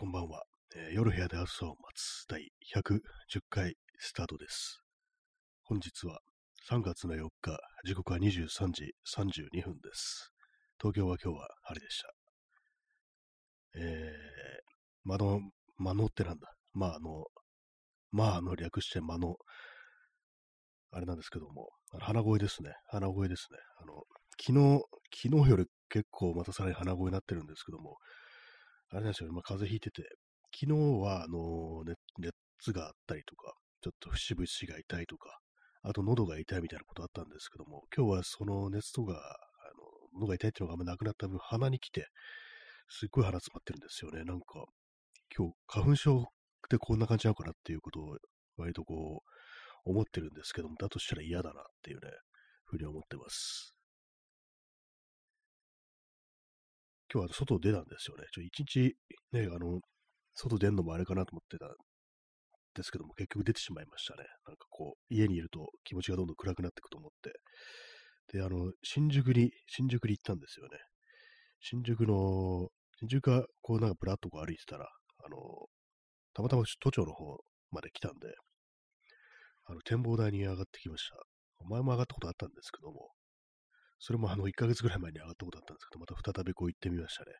こんばんは、えー夜部屋で朝を待つ第110回スタートです。本日は3月の4日、時刻は23時32分です。東京は今日は晴れでした。えー、間の、間のってなんだ？まああの、まああの略して間の、あれなんですけども、あの鼻声ですね。鼻声ですね。あの、昨日、昨日より結構またさらに鼻声になってるんですけども、あれなんですよね、まあ、風邪ひいてて、昨日は、あのね、熱があったりとか、ちょっと節々が痛いとか、あと喉が痛いみたいなことあったんですけども、今日はその熱とか、あの喉が痛いっていうのがあんまなくなった分、鼻に来て、すっごい鼻詰まってるんですよね。なんか、今日、花粉症ってこんな感じなのかなっていうことを、割とこう、思ってるんですけども、だとしたら嫌だなっていうね、ふうに思ってます。今日は外出たんですよね。ちょ一日、ね、あの、外出んのもあれかなと思ってたんですけども、結局出てしまいましたね。なんかこう、家にいると気持ちがどんどん暗くなっていくと思って。で、あの、新宿に、新宿に行ったんですよね。新宿の、新宿がこうなんかブラッとこう歩いてたら、あの、たまたま都庁の方まで来たんで、あの、展望台に上がってきました。前も上がったことあったんですけども、それもあの、1ヶ月ぐらい前に上がったことあったんですけど、また再びこう行ってみましたね。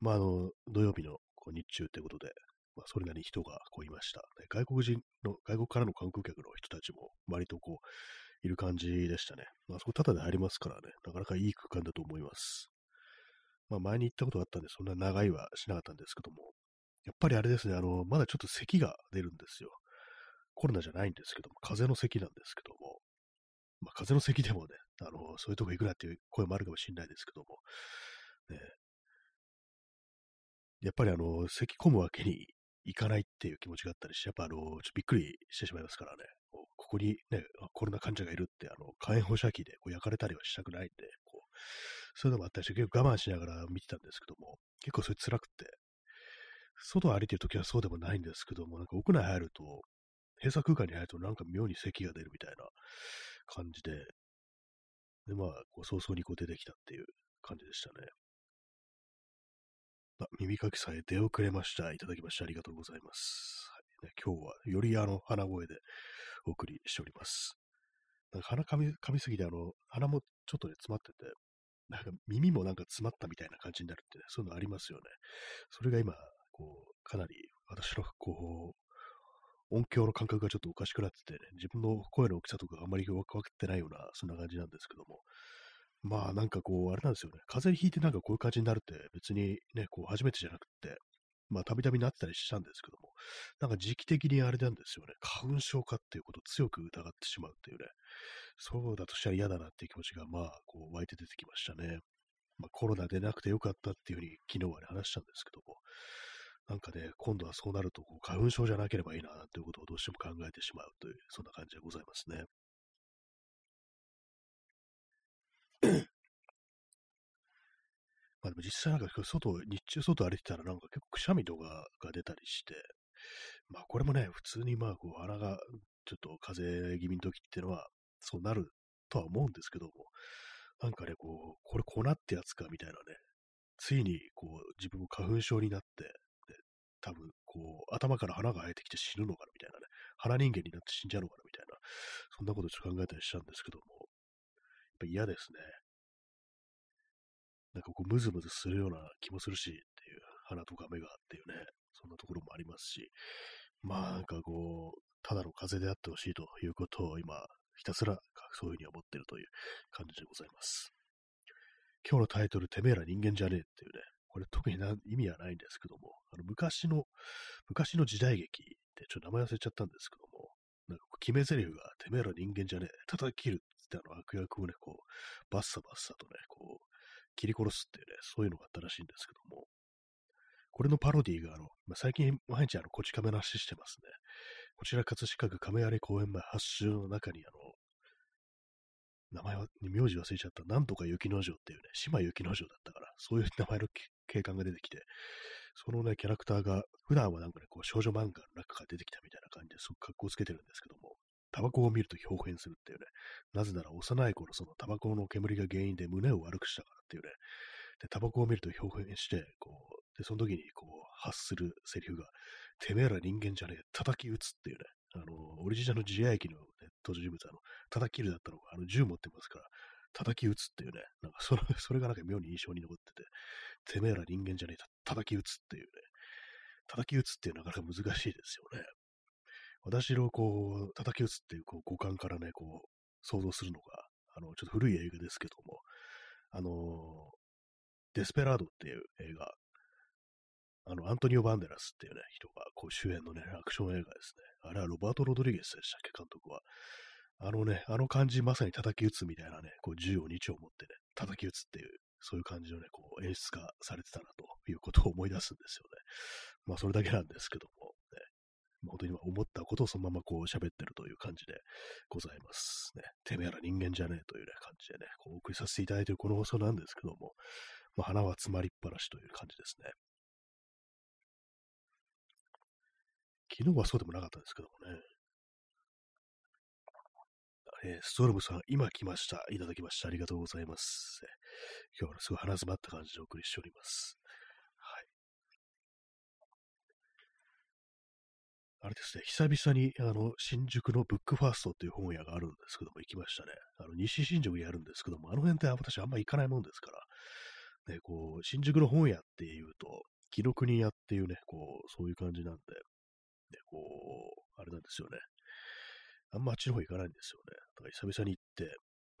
まあ、あの、土曜日のこう日中ってことで、まあ、それなりに人がこういました。外国人の、外国からの観光客の人たちも割とこう、いる感じでしたね。まあ、そこタダで入りますからね、なかなかいい空間だと思います。まあ、前に行ったことがあったんで、そんな長いはしなかったんですけども、やっぱりあれですね、あの、まだちょっと咳が出るんですよ。コロナじゃないんですけども、風邪の咳なんですけども、まあ、風邪の咳でもね、あの、そういうとこ行くなっていう声もあるかもしれないですけども、ね、やっぱりあの、咳込むわけにいかないっていう気持ちがあったりして、やっぱあの、ちょっとびっくりしてしまいますからね、ここにね、コロナ患者がいるって、あの、火炎放射器でこう焼かれたりはしたくないんで、こう、そういうのもあったりして、結構我慢しながら見てたんですけども、結構それ辛くて、外を歩いてるときはそうでもないんですけども、なんか屋内入ると、閉鎖空間に入るとなんか妙に咳が出るみたいな感じで、で、まあ、こう早々にこう出てきたっていう感じでしたね。あ、耳かきさえ出遅れました。いただきましてありがとうございます。はいね、今日はよりあの鼻声でお送りしております。なんか鼻かみ噛みすぎてあの鼻もちょっとね詰まってて、なんか耳もなんか詰まったみたいな感じになるってね、そういうのありますよね。それが今、こう、かなり私のこう、音響の感覚がちょっとおかしくなってて、自分の声の大きさとかあんまり分かってないような、そんな感じなんですけども。まあなんかこう、あれなんですよね。風邪ひいてなんかこういう感じになるって別にね、こう初めてじゃなくて、まあたびたびなってたりしたんですけども、なんか時期的にあれなんですよね。花粉症かっていうことを強く疑ってしまうっていうね。そうだとしたら嫌だなっていう気持ちがまあこう湧いて出てきましたね。まあコロナでなくてよかったっていうふうに昨日はね話したんですけども、なんかね、今度はそうなると花粉症じゃなければいいなということをどうしても考えてしまうという、そんな感じでございますね。まあでも実際なんか外、日中外歩いてたらなんか結構くしゃみとかが出たりして、まあこれもね、普通にまあこう鼻がちょっと風邪気味の時っていうのはそうなるとは思うんですけども、なんかね、こう、これ粉ってやつかみたいなね、ついにこう自分も花粉症になって、多分こう頭から花が生えてきて死ぬのかなみたいなね、鼻人間になって死んじゃうのかなみたいな、そんなことちょっと考えたりしたんですけども、やっぱ嫌ですね。なんかこうムズムズするような気もするしっていう、鼻とか目がっていうね、そんなところもありますし、まあなんかこう、ただの風であってほしいということを今、ひたすらそういうふうに思ってるという感じでございます。今日のタイトル、てめえら人間じゃねえっていうね、これ特に意味はないんですけども、あの昔の、昔の時代劇ってちょっと名前忘れちゃったんですけども、なんか決め台詞が、てめえら人間じゃねえ、叩き切るってあの悪役をね、こう、バッサバッサとね、こう、切り殺すっていうね、そういうのがあったらしいんですけども、これのパロディが、あの、まあ、最近毎日あの、こち亀の話してますね。こちら葛飾区亀有公園前発祥の中にあの、名前は、名字忘れちゃった、なんとか雪之丞っていうね、島雪之丞だったから、そういう名前の警官が出てきて、そのね、キャラクターが、普段はなんかね、こう少女漫画の中から出てきたみたいな感じですごく格好つけてるんですけども、タバコを見ると表変するっていうね、なぜなら幼い頃、そのタバコの煙が原因で胸を悪くしたからっていうね、で、タバコを見ると表変して、こう、で、その時に、こう、発するセリフが、てめえら人間じゃねえ、叩き撃つっていうね、あの、オリジナルの自衛機の、ね、登場人物、あの、叩きるだったのが、あの、銃持ってますから、叩き撃つっていうね、なんかそれ、それがなんか妙に印象に残ってて、てめえら人間じゃねえ、叩き撃つっていうね、叩き撃つっていうのはなかなか難しいですよね。私のこう、叩き撃つっていうこう五感からね、こう、想像するのが、あの、ちょっと古い映画ですけども、あの、デスペラードっていう映画、あの、アントニオ・バンデラスっていうね、人がこう主演のね、アクション映画ですね。あれはロバート・ロドリゲスでしたっけ、監督は。あのね、あの感じ、まさに叩き撃つみたいなね、こう銃を2丁持ってね、叩き撃つっていう、そういう感じのね、こう演出がされてたなということを思い出すんですよね。まあ、それだけなんですけども、ね、本当に思ったことをそのままこう喋ってるという感じでございます。ね、てめえら人間じゃねえというね、感じでね、こうお送りさせていただいているこの放送なんですけども、まあ、花は詰まりっぱなしという感じですね。昨日はそうでもなかったんですけどもね。えー、ストロムさん、今来ました。いただきました。ありがとうございます。今日は、すごい鼻詰まった感じでお送りしております。はい。あれですね、久々に、あの、新宿のブックファーストっていう本屋があるんですけども、行きましたね。あの、西新宿にあるんですけども、あの辺って私あんま行かないもんですから、ね、こう、新宿の本屋っていうと、紀ノ国屋っていうね、こう、そういう感じなんで、ね、こう、あれなんですよね。あんまあっちの方行かないんですよね。だから久々に行って、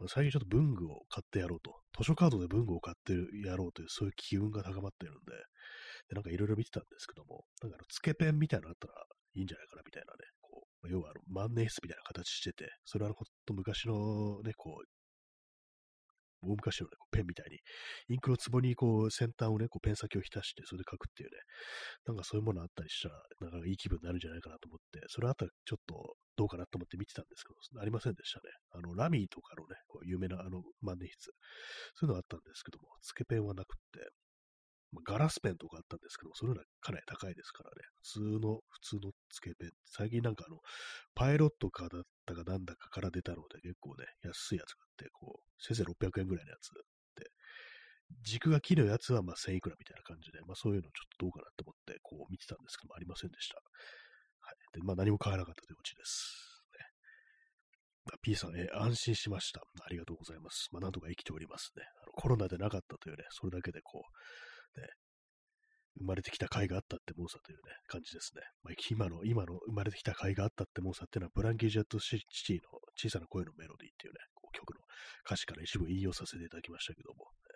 最近ちょっと文具を買ってやろうと、図書カードで文具を買ってやろうという、そういう機運が高まってるんで、でなんかいろいろ見てたんですけども、なんかあの、つけペンみたいなのあったらいいんじゃないかなみたいなね、こう、要はあの万年筆みたいな形してて、それはほんと昔のね、こう、大昔のね、ペンみたいに、インクの壺にこう先端をね、こうペン先を浸して、それで書くっていうね、なんかそういうものあったりしたら、なんかいい気分になるんじゃないかなと思って、それあったらちょっとどうかなと思って見てたんですけど、ありませんでしたね。あの、ラミーとかのね、こう有名なあの万年筆、そういうのがあったんですけども、つけペンはなくって、ガラスペンとかあったんですけども、それのはかなり高いですからね。普通の、普通のつけペン。最近なんかあの、パイロットかだったかなんだかから出たので結構ね、安いやつがあって、こう、先生600円ぐらいのやつで、軸が木のやつはまあ1000いくらみたいな感じで、まあそういうのちょっとどうかなと思ってこう見てたんですけども、ありませんでした。はい。で、まあ何も買わなかったというオチです。P さん、え安心しました。ありがとうございます。まあなんとか生きておりますね。あのコロナでなかったというね、それだけでこう、ね、生まれてきた甲斐があったってもんさというね、感じですね。まあ、今の、今の生まれてきた甲斐があったってもんさっていうのは、ブランキー・ジェット・シティの小さな声のメロディーっていうね、こう曲の歌詞から一部引用させていただきましたけども、ね、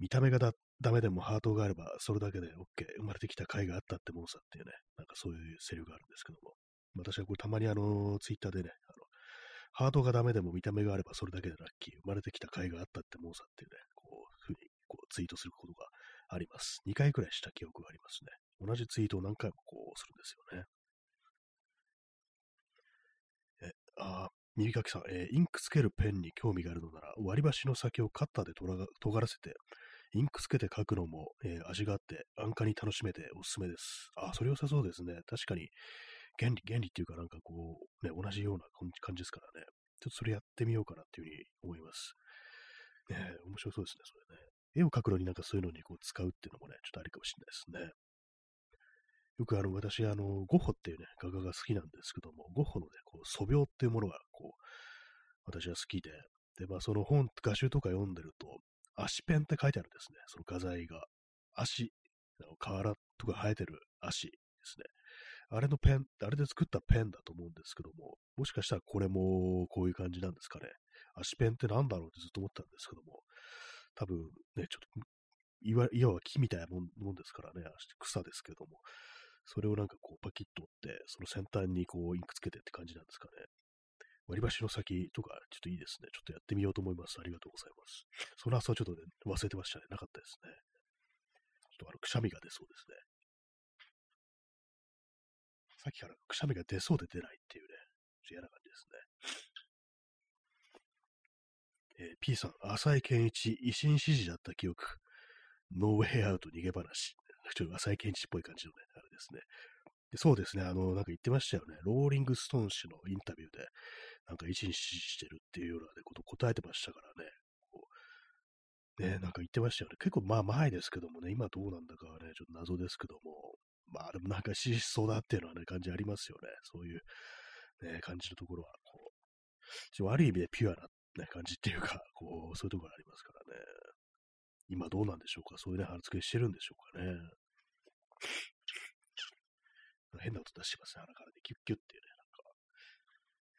見た目がだダメでもハートがあれば、それだけで OK。生まれてきた甲斐があったってもんさっていうね、なんかそういうセリフがあるんですけども、私はこれたまにあの、ツイッターでね、あのハートがダメでも見た目があればそれだけでラッキー。生まれてきた甲斐があったってもんさっていうね、ツイートすることがあります。2回くらいした記憶がありますね。同じツイートを何回もこうするんですよね。え、あ、耳かきさん、えー、インクつけるペンに興味があるのなら、割り箸の先をカッターで尖らせて、インクつけて書くのも、えー、味があって、安価に楽しめておすすめです。あ、それ良さそうですね。確かに、原理、原理っていうかなんかこう、ね、同じような感じですからね。ちょっとそれやってみようかなっていうふうに思います。ね面白そうですね、それね。絵を描くのになんかそういうのにこう使うっていうのもね、ちょっとありかもしれないですね。よくあの、私、あの、ゴッホっていうね、画家が好きなんですけども、ゴッホのね、こう、素描っていうものが、こう、私は好きで、で、まあ、その本、画集とか読んでると、足ペンって書いてあるんですね、その画材が。足、河原とか生えてる足ですね。あれのペン、あれで作ったペンだと思うんですけども、もしかしたらこれもこういう感じなんですかね。足ペンって何だろうってずっと思ったんですけども、多分ね、ちょっと、いわいわば木みたいなもんですからね、草ですけども、それをなんかこうパキッと折って、その先端にこうインクつけてって感じなんですかね。割り箸の先とか、ちょっといいですね。ちょっとやってみようと思います。ありがとうございます。その発想はちょっとね、忘れてましたね。なかったですね。ちょっとあの、くしゃみが出そうですね。さっきからくしゃみが出そうで出ないっていうね、ちょっと嫌な感じですね。えー、P さん、浅井健一、維新指示だった記憶。ノーウェイアウト逃げ話。ちょっと浅井健一っぽい感じのね、あれですね。でそうですね、あの、なんか言ってましたよね。ローリングストーン氏のインタビューで、なんか維新支持してるっていうような、ね、こと答えてましたからね。こうね、なんか言ってましたよね。結構まあ前ですけどもね、今どうなんだかはね、ちょっと謎ですけども、まあでもなんかしそうだっていうのはね、感じありますよね。そういう、ね、感じのところは、こう、悪い意味でピュアな、ね、感じっていうか、こう、そういうところありますからね。今どうなんでしょうか？そういうね、貼り付けしてるんでしょうかね。変な音出してますね、鼻からね。キュッキュッっていうね、なんか。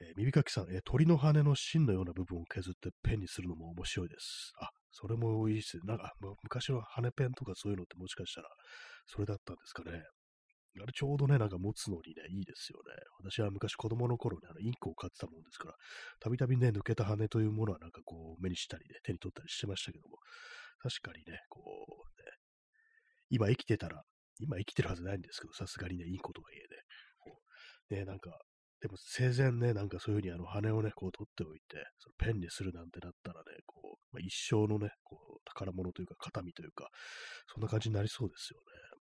えー、耳かきさん、えー、鳥の羽の芯のような部分を削ってペンにするのも面白いです。あ、それもいいですね。なんか、昔の羽ペンとかそういうのってもしかしたら、それだったんですかね。あれちょうどね、なんか持つのにね、いいですよね。私は昔子供の頃ね、あのインクを買ってたもんですから、たびたびね、抜けた羽というものはなんかこう、目にしたりね、手に取ったりしてましたけども、確かにね、こう、ね、今生きてたら、今生きてるはずないんですけど、さすがにね、インコとはいえね、こう、ね、なんか、でも生前ね、なんかそういうふうにあの羽をね、こう取っておいて、そのペンにするなんてなったらね、こう、まあ、一生のね、こう、宝物というか、形見というか、そんな感じになりそうですよね。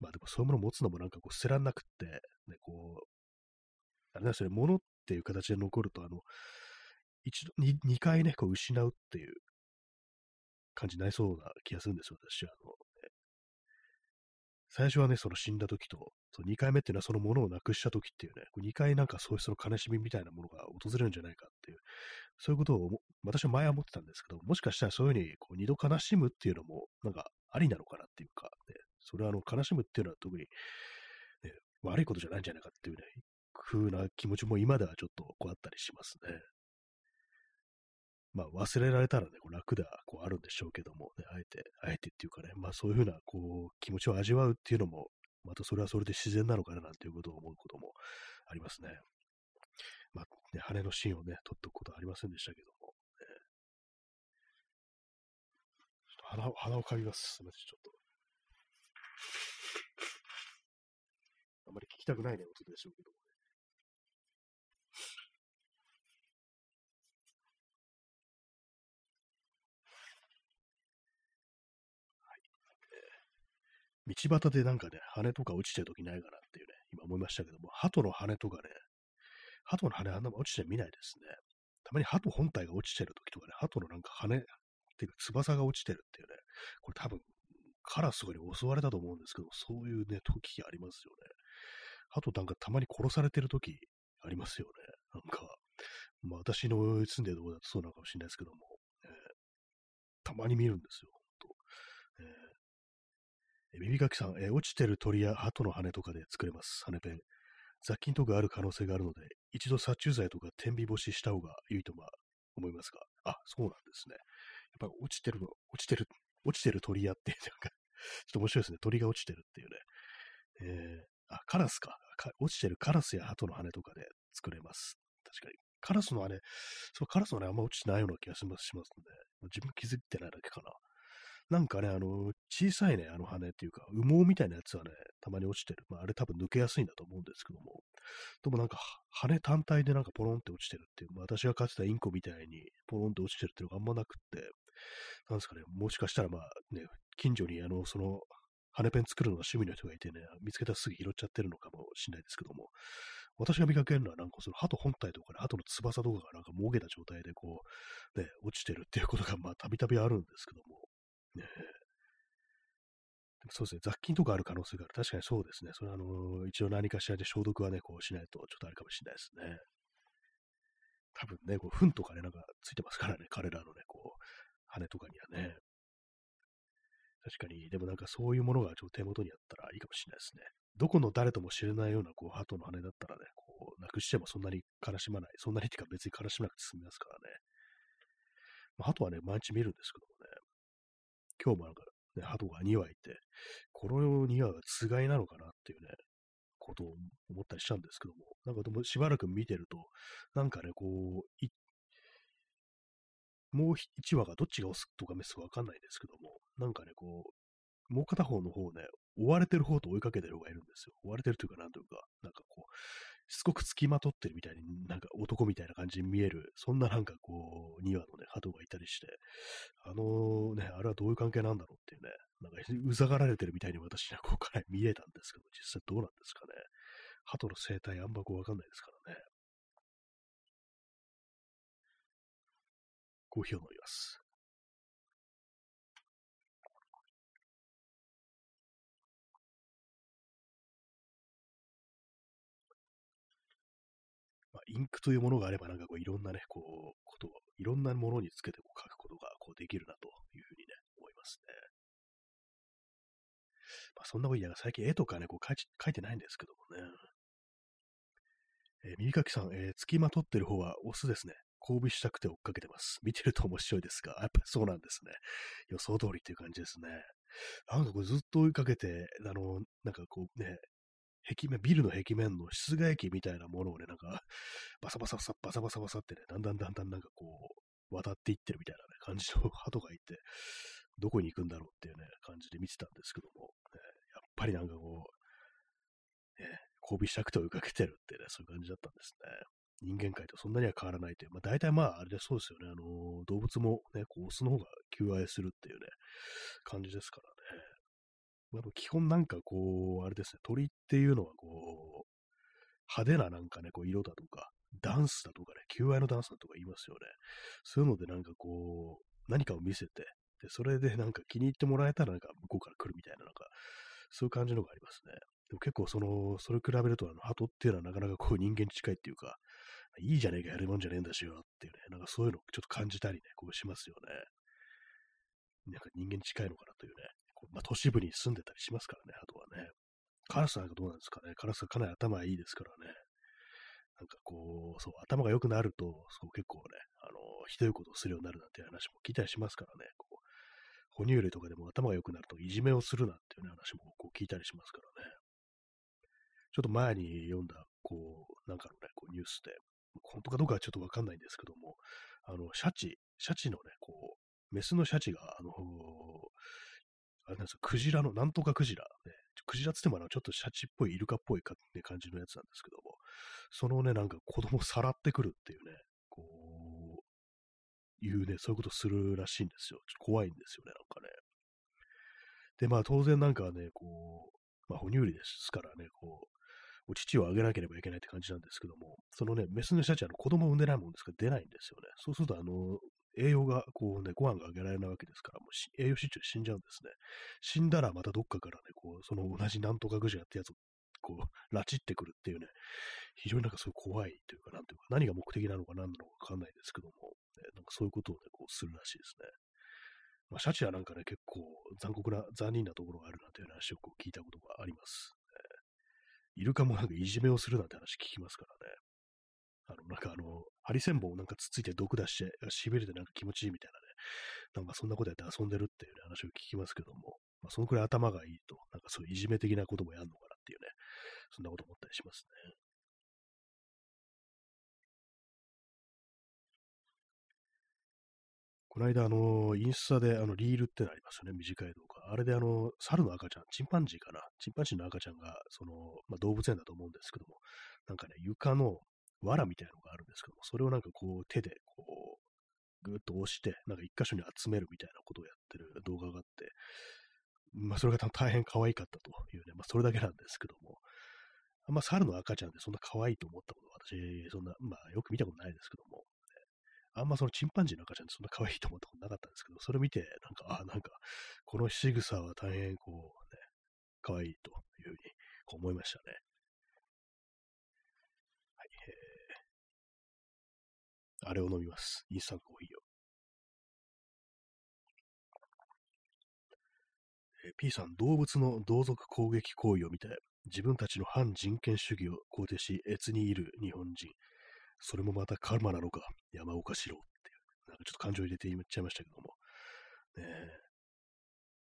まあでもそういうものを持つのもなんかこう捨てらんなくって、ね、こう、あれなんですよね、物っていう形で残ると、あの、一度、二二回ね、こう失うっていう感じになりそうな気がするんですよ、私は。あの、最初はね、その死んだ時と、その2回目っていうのはそのものをなくした時っていうね、2回なんかそういうその悲しみみたいなものが訪れるんじゃないかっていう、そういうことを私は前は思ってたんですけど、もしかしたらそういうふうにこう2度悲しむっていうのも、なんかありなのかなっていうか、ね、それはあの悲しむっていうのは特に、ね、悪いことじゃないんじゃないかっていうね、風な気持ちも今ではちょっとこうあったりしますね。まあ忘れられたらね、こう楽ではこうあるんでしょうけども、ね、あえて、あえてっていうかね、まあそういうふうなこう気持ちを味わうっていうのも、またそれはそれで自然なのかななんていうことを思うこともありますね。まあ、ね、羽の芯をね、取っておくことはありませんでしたけども、ね、ちょっと鼻鼻をかみます。すみません、ちょっと。あまり聞きたくないね、音でしょうけど。道端でなんかね、羽とか落ちてるときないかなっていうね、今思いましたけども、鳩の羽とかね、鳩の羽あんな落ちて見ないですね。たまに鳩本体が落ちてるときとかね、鳩のなんか羽っていうか翼が落ちてるっていうね、これ多分カラスとかに襲われたと思うんですけど、そういうね、時ありますよね。鳩なんかたまに殺されてる時ありますよね。なんか、まあ私の住んでるところだとそうなのかもしれないですけども、えー、たまに見るんですよ。ほんと。え耳かきさん、えー、落ちてる鳥や鳩の羽とかで作れます。羽ペン。雑菌とかある可能性があるので、一度殺虫剤とか天日干しした方がいいとま思いますが。あ、そうなんですね。やっぱり落ちてる、落ちてる、落ちてる鳥屋っていうのがちょっと面白いですね。鳥が落ちてるっていうね。えー、あ、カラスか。落ちてるカラスや鳩の羽とかで作れます。確かに。カラスの羽、そう、カラスの羽あんま落ちてないような気がしますしますね。自分気づいてないだけかな。なんかね、あの、小さいね、あの羽っていうか、羽毛みたいなやつはね、たまに落ちてる。まあ、あれ多分抜けやすいんだと思うんですけども。でもなんか、羽単体でなんかポロンって落ちてるっていう、まあ、私が飼ってたインコみたいにポロンって落ちてるっていうのがあんまなくって、なんですかね、もしかしたらまあね、近所にあの、その、羽ペン作るのが趣味の人がいてね、見つけたらすぐ拾っちゃってるのかもしれないですけども、私が見かけるのはなんかその鳩本体とかね、鳩の翼とかがなんかもげた状態でこう、ね、落ちてるっていうことがまあたびたびあるんですけども、ね、そうですね、雑菌とかある可能性がある。確かにそうですね。それは、あの、一応何かしらで消毒はね、こうしないと、ちょっとあれかもしれないですね。多分ね、こう、糞とかね、なんかついてますからね、彼らのね、こう、羽とかにはね。確かに、でもなんかそういうものがちょっと手元にあったらいいかもしれないですね。どこの誰とも知れないような、こう、鳩の羽だったらね、こう、なくしてもそんなに悲しまない。そんなにっていうか別に悲しまなくて済みますからね。まあ、鳩はね、毎日見るんですけどもね。今日もなんかね、鳩が2羽いて、この2羽がつがいなのかなっていうね、ことを思ったりしたんですけども、なんかでもしばらく見てると、なんかね、こう、一もう1羽がどっちがオスとかメスかわかんないですけども、なんかね、こう、もう片方の方ね、追われてる方と追いかけてる方がいるんですよ。追われてるというか、なんというか、なんかこう、しつこく付きまとってるみたいに、なんか男みたいな感じに見える、そんななんかこう、2羽のね、鳩がいたりして、あのね、あれはどういう関係なんだろうっていうね、なんかうざがられてるみたいに私にはここから見えたんですけど、実際どうなんですかね。鳩の生態あんまこうわかんないですからね。コーヒーを飲みます。まあ、インクというものがあれば、なんかこういろんなね、こう、ことを、いろんなものにつけてこう書くことがこうできるなというふうにね、思いますね。まあ、そんなこと言いながら最近絵とかね、こう書書いてないんですけどもね。えー、耳かきさん、えー、付きまとってる方はオスですね。交尾したくて追っかけてます。見てると面白いですが、やっぱりそうなんですね。予想通りっていう感じですね。なんかこうずっと追いかけて、あの、なんかこうね、壁面、ビルの壁面の室外機みたいなものをね、なんか、バサバサバサ、バサバサバサってね、だんだんだんだんなんかこう、渡っていってるみたいなね、感じの鳩がいて、どこに行くんだろうっていうね、感じで見てたんですけども、ね、やっぱりなんかこう、ね、交尾したくて追いかけてるってね、そういう感じだったんですね。人間界とそんなには変わらないという。まあ大体まああれでそうですよね。あのー、動物もね、こう、オスの方が求愛するっていうね、感じですからね。まあ、基本なんかこう、あれですね、鳥っていうのはこう、派手ななんかね、こう色だとか、ダンスだとかね、求愛のダンスだとか言いますよね。そういうのでなんかこう、何かを見せて、で、それでなんか気に入ってもらえたらなんか向こうから来るみたいな、なんか、そういう感じのがありますね。でも結構その、それ比べるとあの、鳩っていうのはなかなかこう人間に近いっていうか、いいじゃねえか、やるもんじゃねえんだしよっていうね、なんかそういうのをちょっと感じたりね、こうしますよね。なんか人間近いのかなというね、こうまあ、都市部に住んでたりしますからね、あとはね。カラスなんかどうなんですかね。カラスはかなり頭いいですからね。なんかこう、そう、頭が良くなると、そう結構ね、あの、ひどいことをするようになるなんて話も聞いたりしますからね。こう哺乳類とかでも頭が良くなるといじめをするなんていう、ね、話もこう聞いたりしますからね。ちょっと前に読んだ、こう、なんかのね、こうニュースで、本当かどうかはちょっとわかんないんですけども、あの、シャチ、シャチのね、こう、メスのシャチが、あの、あれなんですよ、クジラの、なんとかクジラ、ね、クジラつってもあの、ちょっとシャチっぽい、イルカっぽいか、ね、感じのやつなんですけども、そのね、なんか子供をさらってくるっていうね、こう、いうね、そういうことするらしいんですよ。ちょっと怖いんですよね、なんかね。で、まあ当然なんかね、こう、まあ哺乳類ですからね、こう、乳をあげなければいけないって感じなんですけども、そのね、メスのシャチは子供を産んでないもんですか？ら出ないんですよね。そうすると、あの、栄養が、こうね、ご飯があげられないわけですから、もう栄養失調で死んじゃうんですね。死んだらまたどっかからね、こう、その同じなんとかグジャってやつを、こう、拉致ってくるっていうね、非常になんかそういう怖いというか、なんというか、何が目的なのか何なのかわかんないですけども、ね、なんかそういうことをね、こうするらしいですね。まあ、シャチはなんかね、結構残酷な、残忍なところがあるなという話をこう聞いたことがあります。イルカもなんかいじめをするなんて話聞きますからね。あの、なんかあの、ハリセンボンをなんかつついて毒出して、痺れてなんか気持ちいいみたいなね、なんかそんなことやって遊んでるっていう、ね、話を聞きますけども、まあ、そのくらい頭がいいと、なんかそういういじめ的なこともやるのかなっていうね、そんなこと思ったりしますね。この間、あの、インスタで、あの、リールってのありますよね、短い動画。あれで、あの、猿の赤ちゃん、チンパンジーかな？チンパンジーの赤ちゃんが、その、まあ、動物園だと思うんですけども、なんかね、床の藁みたいなのがあるんですけども、それをなんかこう、手で、こう、ぐーっと押して、なんか一箇所に集めるみたいなことをやってる動画があって、まあ、それが大変可愛かったというね、まあ、それだけなんですけども、あんま猿の赤ちゃんでそんな可愛いと思ったことは私、そんな、まあ、よく見たことないですけども、あんまそのチンパンジーの赤ちゃんってそんな可愛いと思ったことなかったんですけど、それ見て、なんか、あ、なんか、この仕草は大変こう、ね、可愛いというふうにこう思いましたね。はい、えー、あれを飲みます。インスタントコーヒーを。えー、P さん、動物の同族攻撃行為を見て、自分たちの反人権主義を肯定し、越にいる日本人。それもまたカルマなのか、山岡四郎っていう、なんかちょっと感情入れて言っちゃいましたけども。ね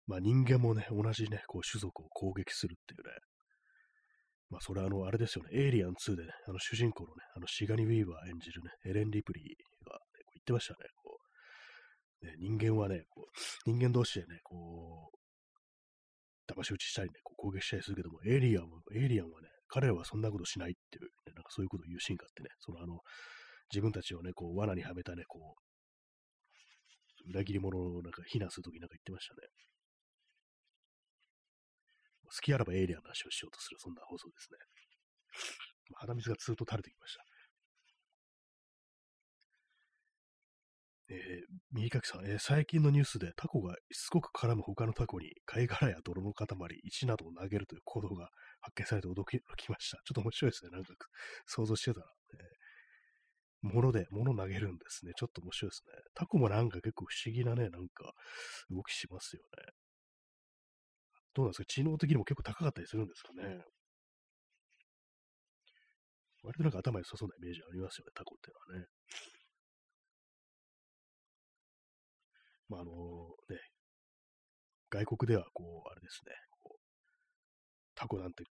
まあ人間もね、同じね、こう種族を攻撃するっていうね。まあそれはあの、あれですよね、エイリアン2でね、あの主人公のね、あのシガニ・ウィーバー演じるね、エレン・リプリーが、ね、こう言ってましたね、こう、ね、人間はね、こう、人間同士でね、こう、騙し討ちしたりね、こう攻撃したりするけども、エイリアンは、エイリアンはね、彼らはそんなことしないっていう、ね、なんかそういうことを言うシーンがあってね、そのあの、自分たちをね、こう、罠にはめたね、こう、裏切り者をなんか非難するときなんか言ってましたね。好きあらばエイリアンの話をしようとする、そんな放送ですね。鼻水がずっと垂れてきました。えー、右かきさん、えー、最近のニュースでタコがしつこく絡む他のタコに貝殻や泥の塊、石などを投げるという行動が発見されて驚きました。ちょっと面白いですね。なんか想像してたら、ね、物で、物投げるんですね。ちょっと面白いですね。タコもなんか結構不思議なね、なんか動きしますよね。どうなんですか？知能的にも結構高かったりするんですかね？割となんか頭に刺そうなイメージありますよね、タコっていうのはね。まあ、あのね、外国ではこう、あれですね、タコなんて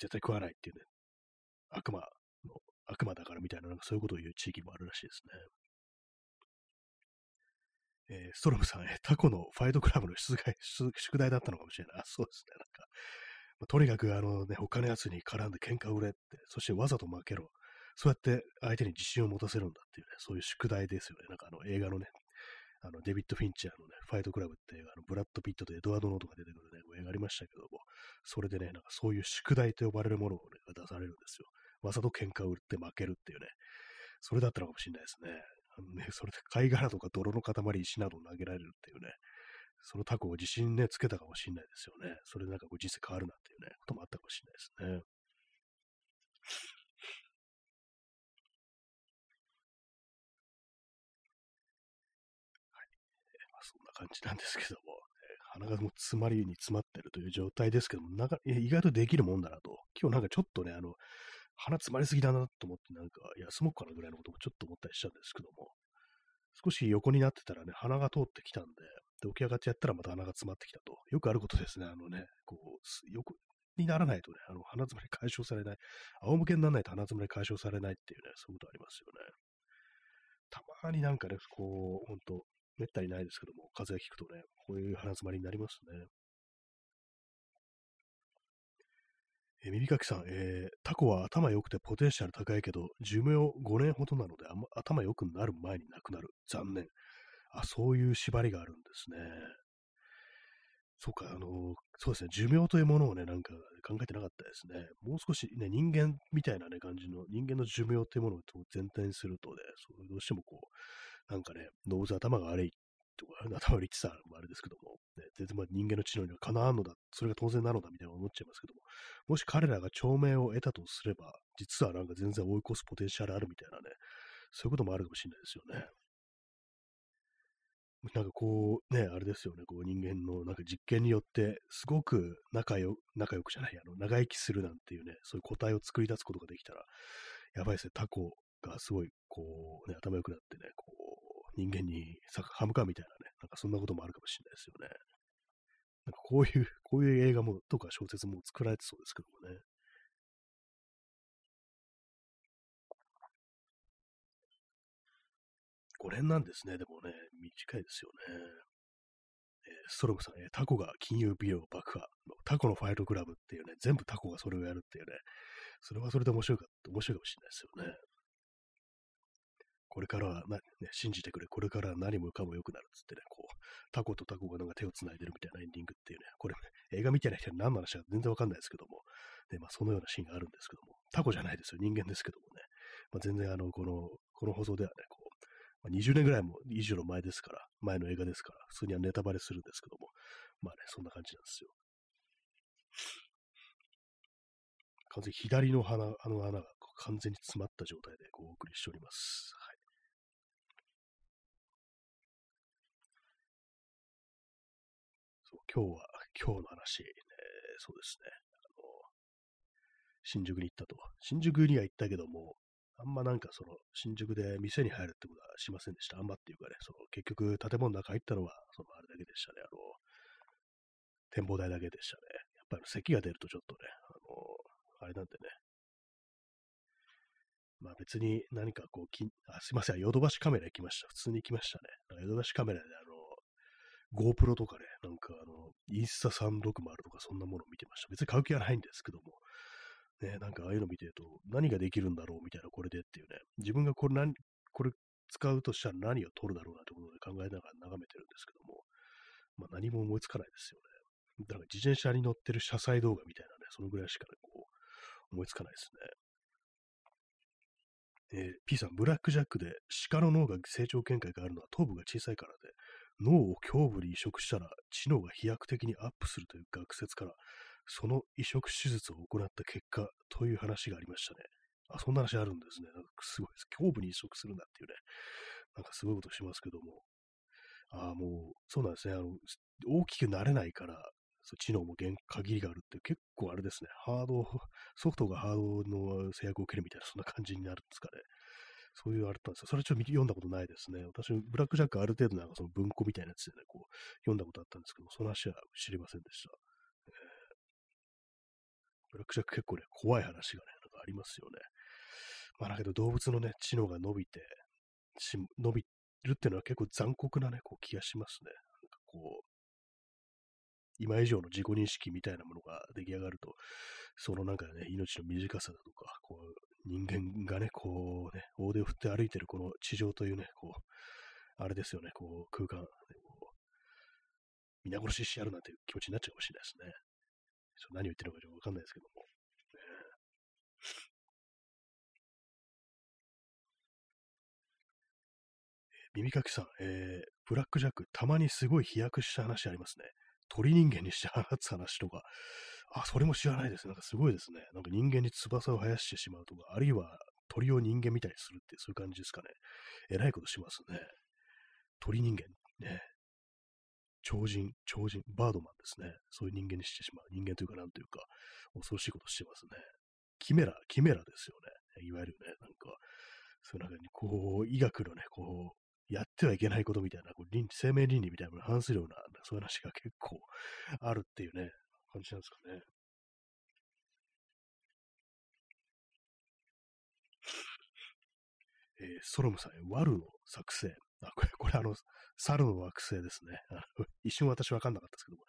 絶対食わないっていうね、悪魔の、悪魔だからみたいな、なんかそういうことを言う地域もあるらしいですね。えー、ストロムさん、えタコのファイトクラブの出題宿題だったのかもしれない。あ、そうですね。なんか、まあ、とにかくあのね、他のやつに絡んで喧嘩売れって、そしてわざと負けろ。そうやって相手に自信を持たせるんだっていうね、そういう宿題ですよね。なんかあの映画のね、あのデビッド・フィンチャーのね、ファイトクラブっていうあのブラッド・ピットとエドワード・ノートンが出てくるね、映画ありましたけども、それでね、なんかそういう宿題と呼ばれるものをね、出されるんですよ。わざと喧嘩を売って負けるっていうね、それだったのかもしれないですね。あのねそれで貝殻とか泥の塊、石などを投げられるっていうね、そのタコを自信ね、つけたかもしれないですよね。それでなんかこう人生変わるなっていうね、こともあったかもしれないですね。感じなんですけども、え鼻がもう詰まりに詰まってるという状態ですけども、なんか意外とできるもんだなと。今日なんかちょっとね、あの、鼻詰まりすぎだなと思って、なんか休もうかなぐらいのこともちょっと思ったりしたんですけども、少し横になってたらね、鼻が通ってきたんで、で起き上がってやったらまた鼻が詰まってきたと。よくあることですね。あのね、こう、よく、にならないとね、あの鼻詰まり解消されない、仰向けにならないと鼻詰まり解消されないっていうね、そういうことありますよね。たまになんかね、こう、ほんと、めったにないですけども、風邪ひくとね、こういう鼻詰まりになりますね。え耳かきさん、えー、タコは頭良くてポテンシャル高いけど、寿命5年ほどなので、あま、頭良くなる前に亡くなる。残念。あ、そういう縛りがあるんですね。そうか、あの、そうですね、寿命というものをね、なんか考えてなかったですね。もう少しね、人間みたいなね、感じの、人間の寿命というものを全体にするとね、そうどうしてもこう、なんかね、動物頭が悪いとか、頭悪いって言ったらあれですけども、ね、全然まあ人間の知能にはかなわんのだ、それが当然なのだみたいな思っちゃいますけども、もし彼らが長命を得たとすれば、実はなんか全然追い越すポテンシャルあるみたいなね、そういうこともあるかもしれないですよね。なんかこう、ね、あれですよね、こう人間のなんか実験によって、すごく仲良仲良くじゃない、あの、長生きするなんていうね、そういう個体を作り出すことができたら、やばいですね、タコがすごい、こう、ね、頭良くなってね、こう、人間に歯向かうみたいなね、なんかそんなこともあるかもしれないですよね。なんかこういう、こういう映画も、とか小説も作られてそうですけどもね。5年なんですね。でもね、短いですよね。えー、ストロムさん、えー、タコが金融美容爆破タコのファイトクラブっていうね、全部タコがそれをやるっていうね、それはそれで面白いか、面白いかもしれないですよね。これからはな、ね、信じてくれ、これからは何もかも良くなるっつってね、こう、タコとタコがなんか手を繋いでるみたいなエンディングっていうね、これ、映画みたいな人は何の話か全然わかんないですけども、で、まあそのようなシーンがあるんですけども、タコじゃないですよ、人間ですけどもね、まあ、全然あの、この、この放送ではね、こうまあ、20年ぐらいも以上の前ですから、前の映画ですから、普通にはネタバレするんですけども、まあね、そんな感じなんですよ。完全に左の鼻、あの穴が完全に詰まった状態でこうお送りしております。はい。そう今日は、今日の話、ね、そうですね。あの、新宿に行ったと。新宿には行ったけども、あんまなんかその、新宿で店に入るってことはしませんでした。あんまっていうかね、その、結局建物の中入ったのは、その、あれだけでしたね。あの、展望台だけでしたね。やっぱり咳が出るとちょっとね、あの、あれなんでね。まあ別に何かこう、きあすいません、ヨドバシカメラ行きました。普通に行きましたね。ヨドバシカメラで、GoPro とかね、なんかあの、インスタ360とかそんなものを見てました。別に買う気はないんですけども、ね、なんかああいうの見てると、何ができるんだろうみたいな、これでっていうね、自分がこれ何、これ使うとしたら何を取るだろうなってことで考えながら眺めてるんですけども、まあ何も思いつかないですよね。だから自転車に乗ってる車載動画みたいなね、そのぐらいしか、ね、こう、思いつかないですね。えー、P さん、ブラックジャックで鹿の脳が成長見解があるのは頭部が小さいからで、脳を胸部に移植したら知能が飛躍的にアップするという学説から、その移植手術を行った結果という話がありましたね。あ、そんな話あるんですね。なんかすごいです。胸部に移植するんだっていうね。なんかすごいことしますけども。ああ、もう、そうなんですね。あの、大きくなれないから、そう知能も限りがあるって結構あれですね。ハード、ソフトがハードの制約を受けるみたいな、そんな感じになるんですかね。そういうあれなんですよ。それちょっと読んだことないですね。私、ブラックジャックある程度なんかその文庫みたいなやつでね、こう、読んだことあったんですけど、その話は知りませんでした。えー、ブラックジャック結構ね、怖い話がね、なんかありますよね。まあだけど動物のね、知能が伸びて、伸びるっていうのは結構残酷なね、こう気がしますね。なんかこう、今以上の自己認識みたいなものが出来上がると、そのなんかね、命の短さだとか、こう、人間がね、こうね、大手を振って歩いてるこの地上というね、こう、あれですよね、こう、空間、ね、こう皆殺ししてやるなんていう気持ちになっちゃうかもしれないですね。何を言ってるのかちょっとわかんないですけども。耳かきさん、えー、ブラックジャック、たまにすごい飛躍した話ありますね。鳥人間にして放つ話とか、あ、それも知らないです。なんかすごいですね。なんか人間に翼を生やしてしまうとか、あるいは鳥を人間みたいにするってそういう感じですかね。えらいことしますね。鳥人間、ね。超人、超人、バードマンですね。そういう人間にしてしまう。人間というか、なんというか、恐ろしいことしてますね。キメラ、キメラですよね。いわゆるね、なんか、そういう中に、こう、医学のね、こう、やってはいけないことみたいな、こう倫生命倫理みたいなのに反するような、そういう話が結構あるっていうね、感じなんですかね。えー、ソロムさん、ワルの作成。あ、これ、これあの、猿の惑星ですね。一瞬私わかんなかったですけども、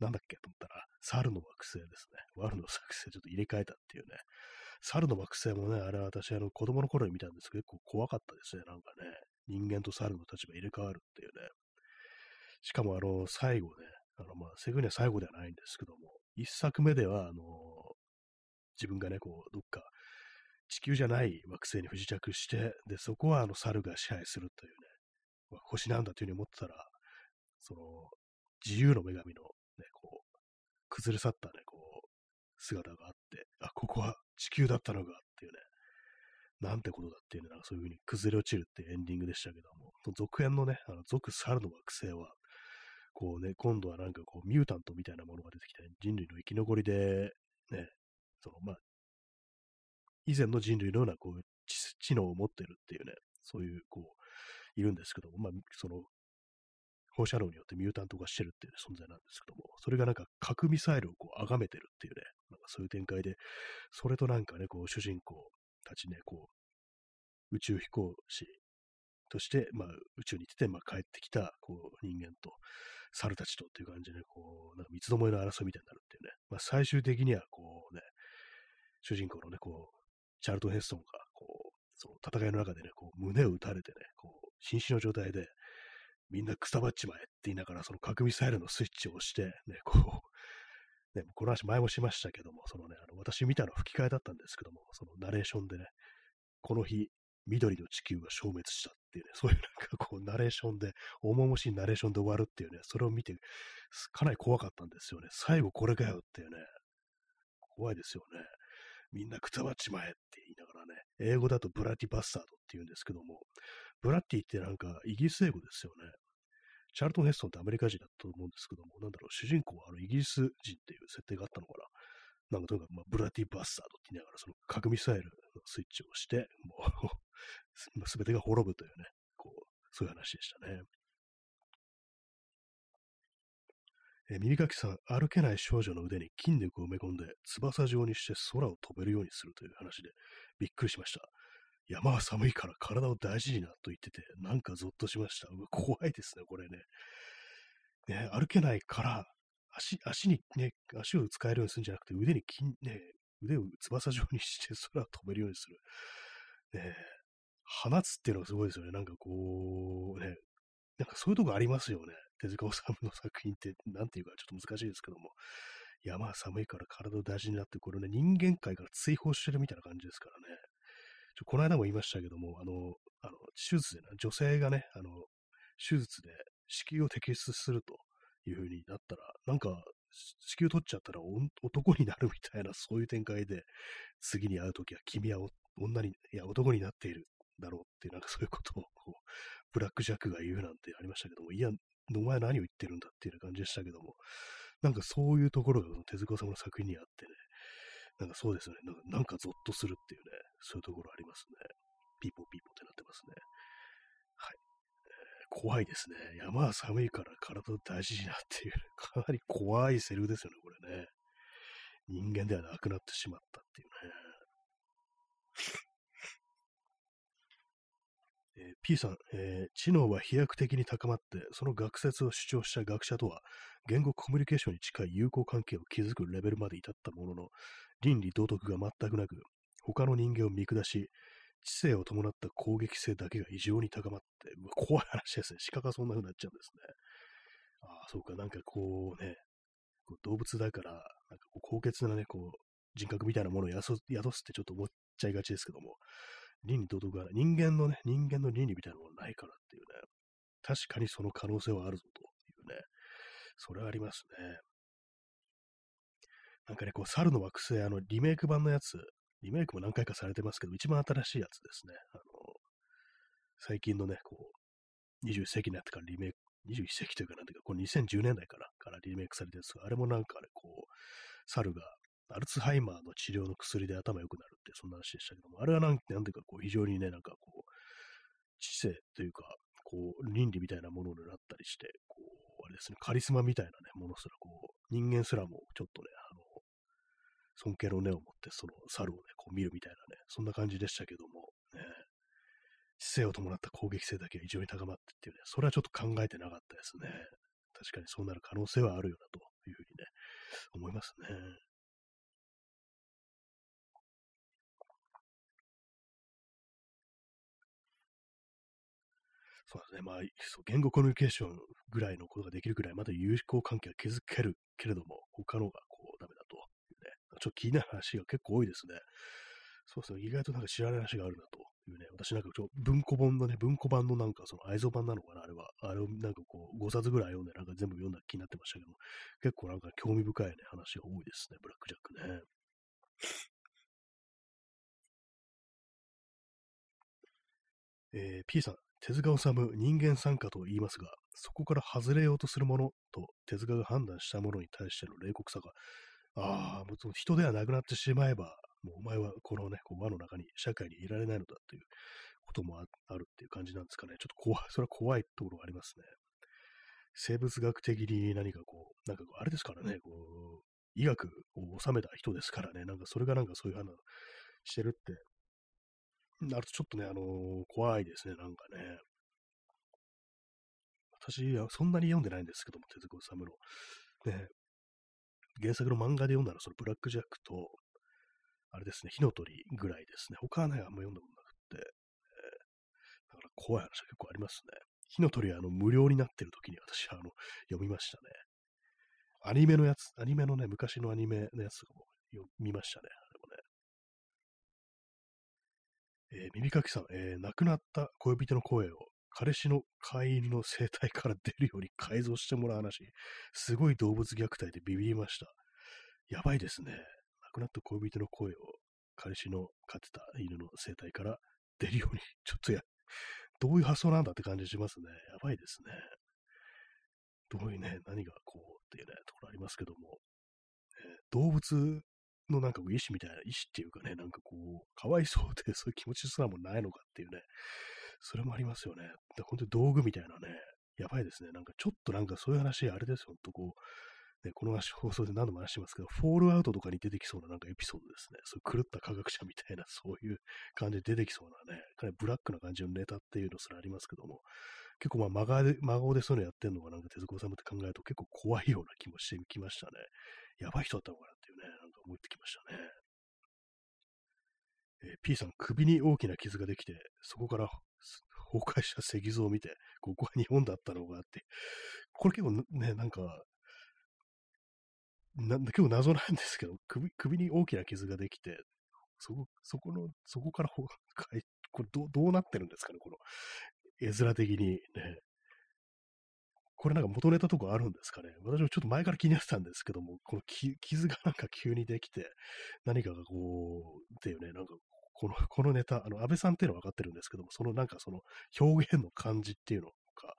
なんだっけと思ったら、猿の惑星ですね。ワルの作成ちょっと入れ替えたっていうね。猿の惑星もね、あれは私、あの、子供の頃に見たんですけど、結構怖かったですね、なんかね。人間と猿の立場入れ替わるっていうね。しかも、あの、最後ね、あの、まあ、セグには最後ではないんですけども、一作目では、あの、自分がね、こう、どっか、地球じゃない惑星に不時着して、で、そこはあの猿が支配するというね、まあ、星なんだというふうに思ってたら、その、自由の女神のね、こう、崩れ去ったね、こう、姿があって、あ、ここは地球だったのかっていうね、なんてことだっていうね、なんかそういう風に崩れ落ちるってエンディングでしたけども、続編のね、あの続猿の惑星は、こうね、今度はなんかこう、ミュータントみたいなものが出てきて、人類の生き残りで、ね、その、まあ、以前の人類のような、こう、知能を持ってるっていうね、そういう、こう、いるんですけども、まあ、その、放射能によってミュータント化してるっていう、存在なんですけども、それがなんか核ミサイルをこう、崇めてるっていうね、なんかそういう展開で、それとなんかね、こう、主人公たちね、こう、宇宙飛行士として、まあ、宇宙に行って、まあ、帰ってきた、こう、人間と、猿たちとっていう感じで、こう、なんか三つどもえの争いみたいになるっていうね、まあ、最終的には、こうね、主人公のね、こう、チャールトン・ヘストンが、こう、その戦いの中でね、こう、胸を打たれてね、こう、瀕死の状態で、みんなくたばっちまえって言いながら、その核ミサイルのスイッチを押して、ね、こう、ね、この話前もしましたけども、そのね、あの私見たの吹き替えだったんですけども、そのナレーションでね、この日、緑の地球が消滅したっていうね、そういうなんかこう、ナレーションで、重々しいナレーションで終わるっていうね、それを見て、かなり怖かったんですよね。最後これかよっていうね、怖いですよね。みんなくたばっちまえって言いながらね、英語だとブラティバスタードって言うんですけども、ブラッティってなんかイギリス英語ですよね。チャールトン・ヘストンってアメリカ人だったと思うんですけども、なんだろう、主人公はあのイギリス人っていう設定があったのかな。なんかとにかく、まあ、ブラティバスタードって言いながら、その核ミサイルのスイッチを押して、もう すべてが滅ぶというね、こう、そういう話でしたね。え耳かきさん、歩けない少女の腕に筋肉を埋め込んで、翼状にして空を飛べるようにするという話で、びっくりしました。山は寒いから体を大事になと言ってて、なんかゾッとしました。うわ、怖いですね、これね。ね、歩けないから、足、足にね、足を使えるようにするんじゃなくて、腕に筋、ね、腕を翼状にして空を飛べるようにする。ね、放つっていうのがすごいですよね。なんかこう、ね、なんかそういうとこありますよね。手塚治虫の作品って、なんていうかちょっと難しいですけども。山は寒いから体を大事になって、これね、人間界から追放してるみたいな感じですからね。ちょこの間も言いましたけども、あの、あの手術で、ね、女性がね、あの、手術で子宮を摘出するという風になったら、なんか、子宮取っちゃったら男になるみたいな、そういう展開で、次に会うときは君は女に、いや、男になっているだろうっていう、なんかそういうことを、ブラックジャックが言うなんてありましたけども、いや、お前何を言ってるんだっていう感じでしたけども、なんかそういうところが手塚さんの作品にあってね、なんかそうですよね、なんかなんかゾッとするっていうね、そういうところありますね。ピーポーピーポーってなってますね。はい。えー、怖いですね。山は寒いから体大事になっていう、かなり怖いセリフですよね、これね。人間ではなくなってしまったっていうね。えー、P さん、えー、知能は飛躍的に高まって、その学説を主張した学者とは、言語コミュニケーションに近い友好関係を築くレベルまで至ったものの、倫理道徳が全くなく、他の人間を見下し、知性を伴った攻撃性だけが異常に高まって、う怖い話ですね。鹿がそんな風になっちゃうんですね。ああ、そうか、なんかこうね、こう動物だから、なんかこう高潔なね、こう、人格みたいなものを宿すってちょっと思っちゃいがちですけども、倫理道徳が人間のね、人間の倫理みたいなものはないからっていうね、確かにその可能性はあるぞというね、それはありますね。なんかね、こう、猿の惑星、あの、リメイク版のやつ、リメイクも何回かされてますけど、一番新しいやつですね。あの、最近のね、こう、21世紀になってからリメイク、21世紀というかなんていうか、こう2010年代からからリメイクされてるんですが、あれもなんかね、こう、猿がアルツハイマーの治療の薬で頭良くなるって、そんな話でしたけども、あれはなんなんていうか、こう、非常にね、なんかこう、知性というか、こう、倫理みたいなものになったりして、こう、あれですね、カリスマみたいなね、ものすら、こう、人間すらもちょっとね、あの、尊敬の念を持って、その猿をね、こう見るみたいなね、そんな感じでしたけども、ね、知性を伴った攻撃性だけが異常に高まってっていうね、それはちょっと考えてなかったですね。確かにそうなる可能性はあるよなというふうにね、思いますね。そうですね。まあ、そう言語コミュニケーションぐらいのことができるぐらい、まだ友好関係は築けるけれども、他のがこうダメだ。ちょっと気になる話が結構多いですね。そうですね。意外となんか知らない話があるなというね。私なんかちょ文庫本のね、文庫版のなんかその愛蔵版なのかな、あれは。あれをなんかこう5冊ぐらい読んで、なんか全部読んだ気になってましたけど、結構なんか興味深いね、話が多いですね。ブラックジャックね。えー、P さん、手塚治虫人間参加と言いますが、そこから外れようとするものと手塚が判断したものに対しての冷酷さが、ああ、もう人ではなくなってしまえば、もうお前はこのね、こう輪の中に、社会にいられないのだということもあるっていう感じなんですかね。ちょっと怖い、それは怖いところがありますね。生物学的に何かこう、なんかあれですからね、こう、医学を収めた人ですからね、なんかそれがなんかそういう話してるってなるとちょっとね、あのー、怖いですね、なんかね。私はそんなに読んでないんですけども、手塚治虫の。ね、原作の漫画で読んだのは、そのブラックジャックと、あれですね、火の鳥ぐらいですね。他はね、あんま読んだことなくて、えー、だから怖い話が結構ありますね。火の鳥はあの無料になってる時に私はあの読みましたね。アニメのやつ、アニメのね、昔のアニメのやつとかも読みましたね。えー、耳かきさん、えー、亡くなった恋人の声を彼氏の飼い犬の生態から出るように改造してもらう話、すごい動物虐待でビビりました。やばいですね。亡くなった恋人の声を彼氏の飼ってた犬の生態から出るように、ちょっとや、どういう発想なんだって感じしますね。やばいですね。どういうね、何がこうっていうね、ところありますけども、えー、動物のなんか意志みたいな、意志っていうかね、なんかこう、かわいそうでそういう気持ちすらもないのかっていうね、それもありますよね。で本当に道具みたいなね、やばいですね。なんかちょっとなんかそういう話、あれですよ、ほんとこう、ね、この放送で何度も話してますけど、フォールアウトとかに出てきそうななんかエピソードですね。そう狂った科学者みたいな、そういう感じで出てきそうなね、かなりブラックな感じのネタっていうのすらありますけども、結構まあ真顔で、真顔でそういうのやってんのがなんか手塚治虫って考えると結構怖いような気もしてきましたね。やばい人だったのかなっていうね、なんか思ってきましたね。えー、P さん、首に大きな傷ができて、そこから 崩壊した石像を見て、ここは日本だったのかって、これ結構ね、なんか、な結構謎なんですけど首、首に大きな傷ができて、そこ、そこの、そこから崩壊、これどどうなってるんですかね、この絵面的にね。これなんか元ネタとかあるんですかね？私もちょっと前から気になってたんですけども、この傷がなんか急にできて、何かがこう、っていうね、なんかこの、このネタ、あの、安倍さんっていうのは分かってるんですけども、そのなんかその表現の感じっていうのか、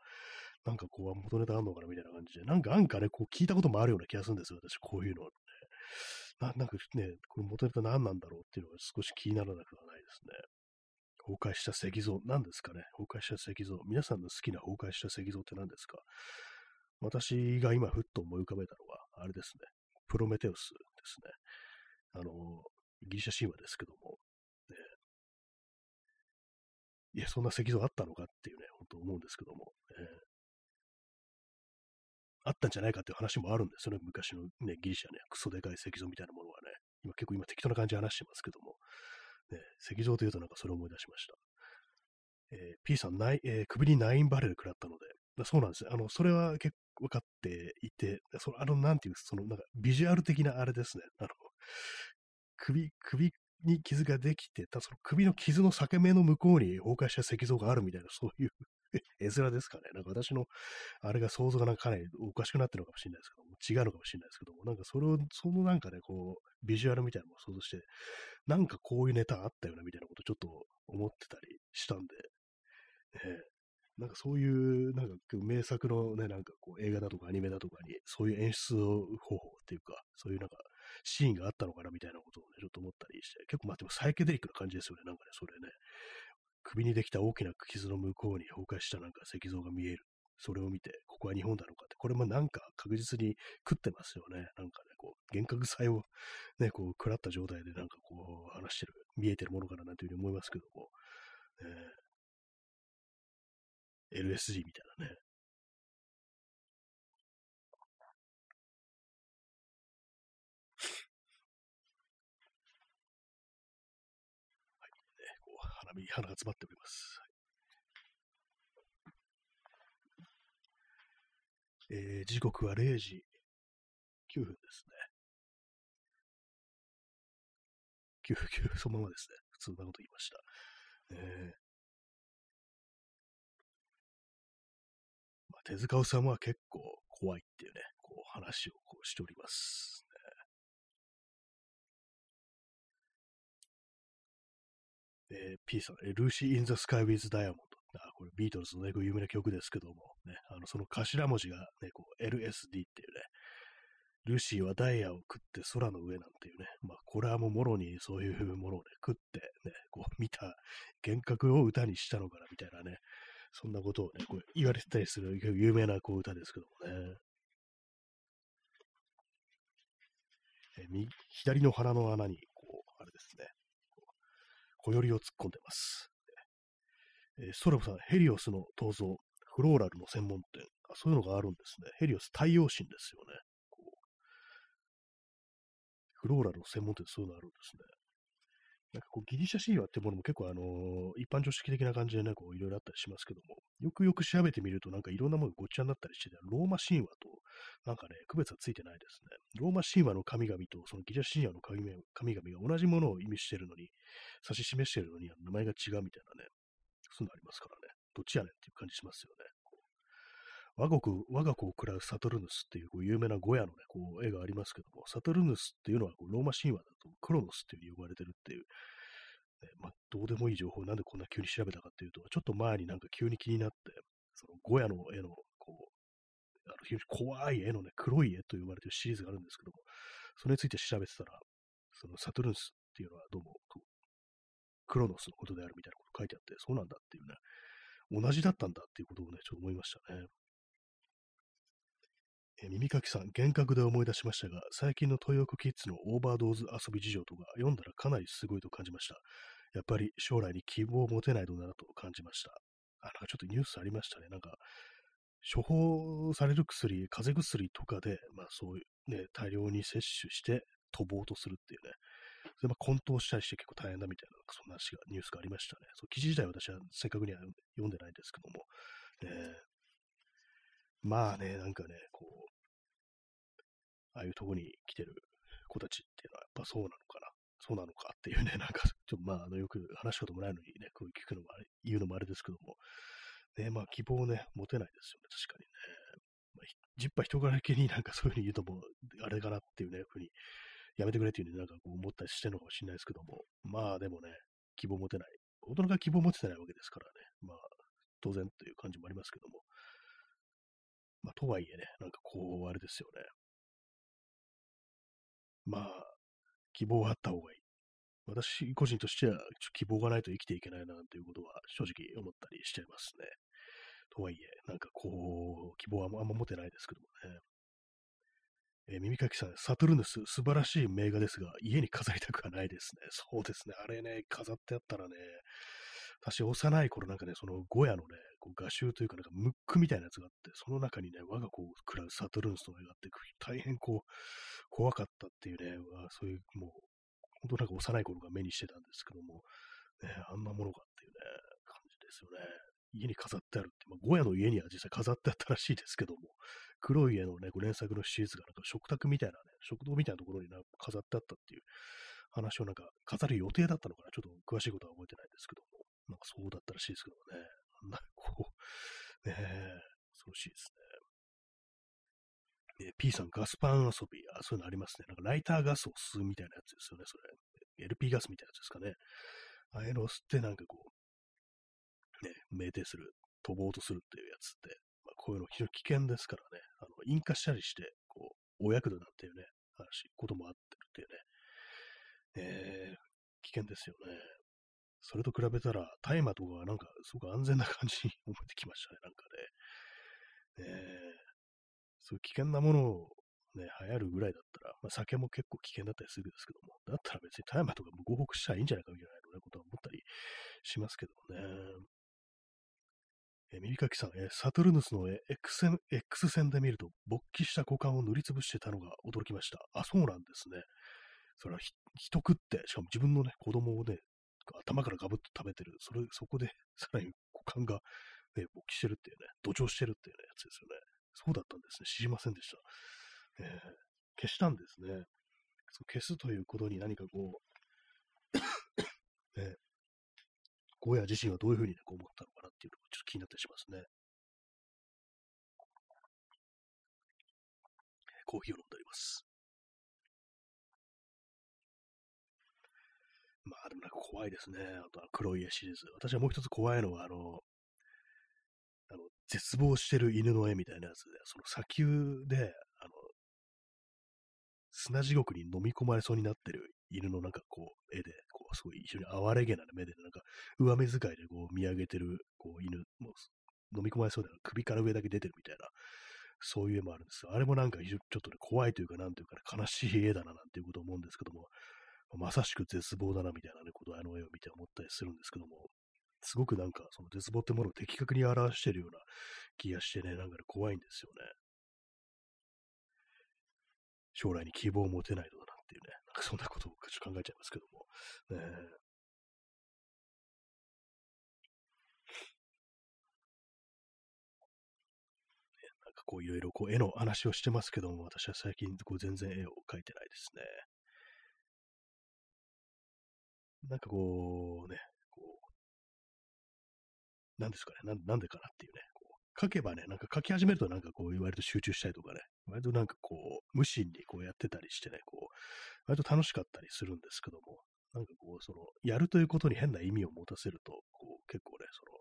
なんかこう、元ネタあんのかなみたいな感じで、なんか、なんかね、こう聞いたこともあるような気がするんですよ、私、こういうの、ね。ななんかね、これ元ネタ何なんだろうっていうのが少し気にならなくはないですね。崩壊した石像、何ですかね崩壊した石像。皆さんの好きな崩壊した石像って何ですか？私が今ふっと思い浮かべたのは、あれですね。プロメテウスですね。あの、ギリシャ神話ですけども、いや、そんな石像あったのかっていうね、本当思うんですけども、えー、あったんじゃないかっていう話もあるんですよね、昔のね、ギリシャね、クソでかい石像みたいなものはね、今結構今適当な感じで話してますけども、ね、石像というとなんかそれを思い出しました。えー、P さん、ない、えー、首にナインバレル食らったので、そうなんですよ。あの、それは結構分かっていて、そのあの、なんていう、その、なんか、ビジュアル的なあれですね。あの、首、首に傷ができて、たその首の傷の裂け目の向こうに崩壊した石像があるみたいな、そういう 絵面ですかね。なんか私の、あれが想像がなんかかなりおかしくなってるのかもしれないですけども、違うのかもしれないですけども、なんかそれを、そのなんかね、こう、ビジュアルみたいなのを想像して、なんかこういうネタあったよな、みたいなことちょっと思ってたりしたんで、ね、なんかそういう、なんか名作のね、なんかこう映画だとかアニメだとかに、そういう演出方法っていうか、そういうなんかシーンがあったのかなみたいなことをね、ちょっと思ったりして、結構まあでもサイケデリックな感じですよね、なんかね、それね。首にできた大きな傷の向こうに崩壊したなんか石像が見える。それを見て、ここは日本だろうかって、これもなんか確実に食ってますよね。なんかね、こう、幻覚祭をね、こう、食らった状態でなんかこう、話してる、見えてるものかななんていうふうに思いますけども、えー LSD みたいなね。はい、ね、こう花火、花が詰まっております。えー、時刻は0時9分ですね。9、9、そのままですね。普通なこと言いました。えー手塚治虫は結構怖いっていうね、こう話をこうしております、えー、P さん、ルーシー・イン・ザ・スカイ・ウィズ・ダイヤモンド。あこれビートルズのね、有名な曲ですけども、ね、あのその頭文字がね、こう LSD っていうね、ルーシーはダイヤを食って空の上なんていうね、まあ、これはもうもろにそういうものをね、食ってね、こう見た幻覚を歌にしたのかなみたいなね、そんなことをね、こう言われてたりする有名なこう歌ですけどもね。え左の鼻の穴に、小よりを突っ込んでます。えー、ストラムさん、ヘリオスの銅像、フローラルの専門店あ、そういうのがあるんですね。ヘリオス太陽神ですよね。フローラルの専門店そういうのあるんですね。なんかこうギリシャ神話ってものも結構あの、一般常識的な感じでね、いろいろあったりしますけども、よくよく調べてみるとなんかいろんなものがごっちゃになったりして、ローマ神話となんかね、区別はついてないですね。ローマ神話の神々とそのギリシャ神話の神々が同じものを意味してるのに、指し示してるのに名前が違うみたいなね、そういうのありますからね。どっちやねんっていう感じしますよね。我が国、我が子を食らうサトルヌスっていうこう有名なゴヤのね、こう絵がありますけども、サトルヌスっていうのはこうローマ神話だとクロノスっていうふうに呼ばれてるっていう、ね、まあ、どうでもいい情報なんでこんな急に調べたかっていうと、ちょっと前になんか急に気になって、そのゴヤの絵の、こう、あの非常に怖い絵のね、黒い絵と呼ばれてるシリーズがあるんですけども、それについて調べてたら、そのサトルヌスっていうのはどうも、クロノスのことであるみたいなこと書いてあって、そうなんだっていうね、同じだったんだっていうことをね、ちょっと思いましたね。えー、耳かきさん、幻覚で思い出しましたが、最近のトヨークキッズのオーバードーズ遊び事情とか読んだらかなりすごいと感じました。やっぱり将来に希望を持てないのだなと感じました。あ、なんかちょっとニュースありましたね。なんか、処方される薬、風邪薬とかで、まあそういうね、大量に摂取して飛ぼうとするっていうね。それま混沌したりして結構大変だみたいな、そんな話が、ニュースがありましたね。そう記事自体は私はせっかくには読んでないんですけども、ね、まあね、なんかね、こう、ああいうとこに来てる子たちっていうのはやっぱそうなのかな。そうなのかっていうね、なんか、ちょっとまあ、あのよく話したこともないのにね、こういう聞くのも、言うのもあれですけども、ね、まあ希望をね、持てないですよね、確かにね。まあ、じっぱ人柄気になんかそういうふうに言うとも、あれかなっていうね、ふうに、やめてくれっていうふうになんかこう思ったりしてるのかもしれないですけども、まあでもね、希望持てない。大人が希望を持ててないわけですからね。まあ、当然という感じもありますけども。まあ、とはいえね、なんかこう、あれですよね。まあ、希望はあった方がいい。私個人としては、希望がないと生きていけないな、ということは正直思ったりしちゃいますね。とはいえ、なんかこう、希望はあんま持てないですけどもね。えー、耳かきさん、サトルヌス、素晴らしい名画ですが、家に飾りたくはないですね。そうですね。あれね、飾ってあったらね、私、幼い頃なんかね、そのゴヤのね、こう画集というか、なんかムックみたいなやつがあって、その中にね、我が子を食らうサトルンスの絵があって、大変こう、怖かったっていうね、そういう、もう、本当なんか幼い頃が目にしてたんですけども、ね、あんなものがっていうね、感じですよね。家に飾ってあるって、まあ、ゴヤの家には実際飾ってあったらしいですけども、黒い絵のね、連作のシリーズがなんか食卓みたいなね、食堂みたいなところにな飾ってあったっていう話をなんか飾る予定だったのかな、ちょっと詳しいことは覚えてないですけども、なんかそうだったらしいですけどもね、なんかこう、ねえ、恐ろしいですね。え P さん、ガスパン遊び。あ、そういうのありますね。なんかライターガスを吸うみたいなやつですよね、それ。LP ガスみたいなやつですかね。ああいうのを吸ってなんかこう、ね、酩酊する、飛ぼうとするっていうやつって、まあ、こういうの非常に危険ですからね、あの引火したりして、こう、お役立なんていうね、話、こともあってるっていうね、えー、危険ですよね。それと比べたら、大麻とかはなんかすごく安全な感じに 思えてきましたね、なんかね。えー、そういう危険なものをね、流行るぐらいだったら、まあ、酒も結構危険だったりするんですけども、だったら別に大麻とかも合北したらいいんじゃないかみたいなことは思ったりしますけどもね。えー、耳かきさん、え、サトルヌスの X 線 X 線で見ると、勃起した股間を塗りつぶしてたのが驚きました。あ、そうなんですね。それは人食って、しかも自分のね、子供をね、頭からガブッと食べてる。それ、そこで、さらに股間が、ね、勃起してるっていうね、土壌してるっていう、ね、やつですよね。そうだったんですね。知りませんでした。えー、消したんですね。そ消すということに何かこう ね、ゴーヤ自身はどういうふうに、ね、こう思ったのかなっていうのがちょっと気になったりしますね。コーヒーを飲んでおります。でもなんか怖いですね。あとは黒い絵シリーズ。私はもう一つ怖いのは、あの、あの絶望してる犬の絵みたいなやつで、その砂丘で、あの、砂地獄に飲み込まれそうになってる犬のなんかこう、絵で、こう、すごい一緒に哀れげな目で、なんか、上目遣いでこう見上げてる、こう、犬、もう、飲み込まれそうで、首から上だけ出てるみたいな、そういう絵もあるんですあれもなんか、ちょっとね、怖いというか、なんというか、ね、悲しい絵だな、なんていうことを思うんですけども、まさしく絶望だな、みたいなね、ことあの絵を見て思ったりするんですけども、すごくなんか、その絶望ってものを的確に表しているような気がしてね、なんか、ね、怖いんですよね。将来に希望を持てないのだなっていうね、なんかそんなことを考えちゃいますけども。ね、なんかこういろいろこう絵の話をしてますけども、私は最近こう全然絵を描いてないですね。なんかこうね、こう、なんですかね、なんでかなっていうね、こう書けばね、なんか書き始めるとなんかこう、割と集中したりとかね、割となんかこう、無心にこうやってたりしてね、こう、割と楽しかったりするんですけども、なんかこう、その、やるということに変な意味を持たせると、こう、結構ね、その、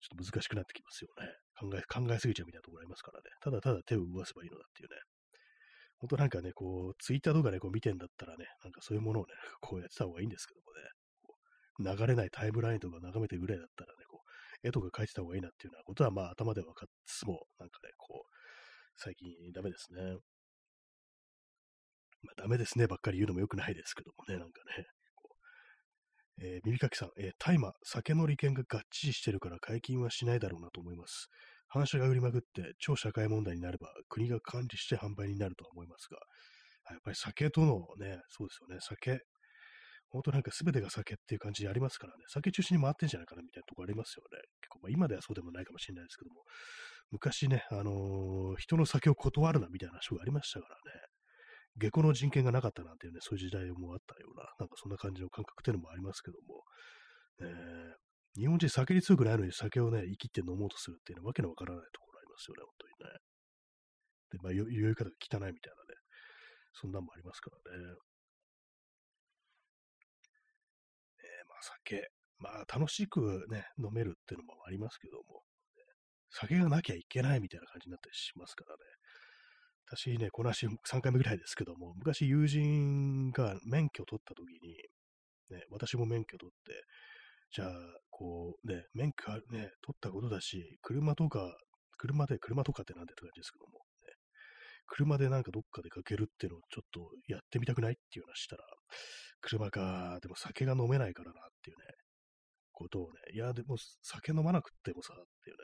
ちょっと難しくなってきますよね。考え、考えすぎちゃうみたいなところありますからね。ただただ手を動かせばいいのだっていうね。本当なんかね、こう、ツイッターとかね、こう見てんだったらね、なんかそういうものをね、こうやってた方がいいんですけどもね、流れないタイムラインとか眺めてぐらいだったらね、こう、絵とか描いてた方がいいなっていうようなことは、まあ頭で分かっつつも、なんかね、こう、最近ダメですね。まあダメですねばっかり言うのも良くないですけどもね、なんかね、えー、耳かきさん、えー、大麻、酒の利権が合致してるから解禁はしないだろうなと思います。話が売りまくって超社会問題になれば国が管理して販売になるとは思いますが、やっぱり酒とのね、そうですよね、酒、本当なんか全てが酒っていう感じでありますからね、酒中心に回ってんじゃないかなみたいなとこありますよね。結構、まあ、今ではそうでもないかもしれないですけども、昔ね、あのー、人の酒を断るなみたいな話がありましたからね、下戸の人権がなかったなんていうね、そういう時代もあったような、なんかそんな感じの感覚っていうのもありますけども、えー、日本人酒に強くないのに酒をね、生きて飲もうとするっていうのはわけのわからないところありますよね、本当にね。で、まあ、酔い方が汚いみたいなね、そんなんもありますからね。え、まあ酒。まあ、楽しくね、飲めるっていうのもありますけども、酒がなきゃいけないみたいな感じになったりしますからね。私ね、この足3回目ぐらいですけども、昔友人が免許を取った時に、ね、私も免許取って、じゃあ、こうね、免許ね、取ったことだし、車とか、車で、車とかってなんでって感じですけども、ね、車でなんかどっか出かけるっていうのをちょっとやってみたくないっていう話したら、車か、でも酒が飲めないからなっていうね、ことをね、いや、でも酒飲まなくてもさ、っていうね、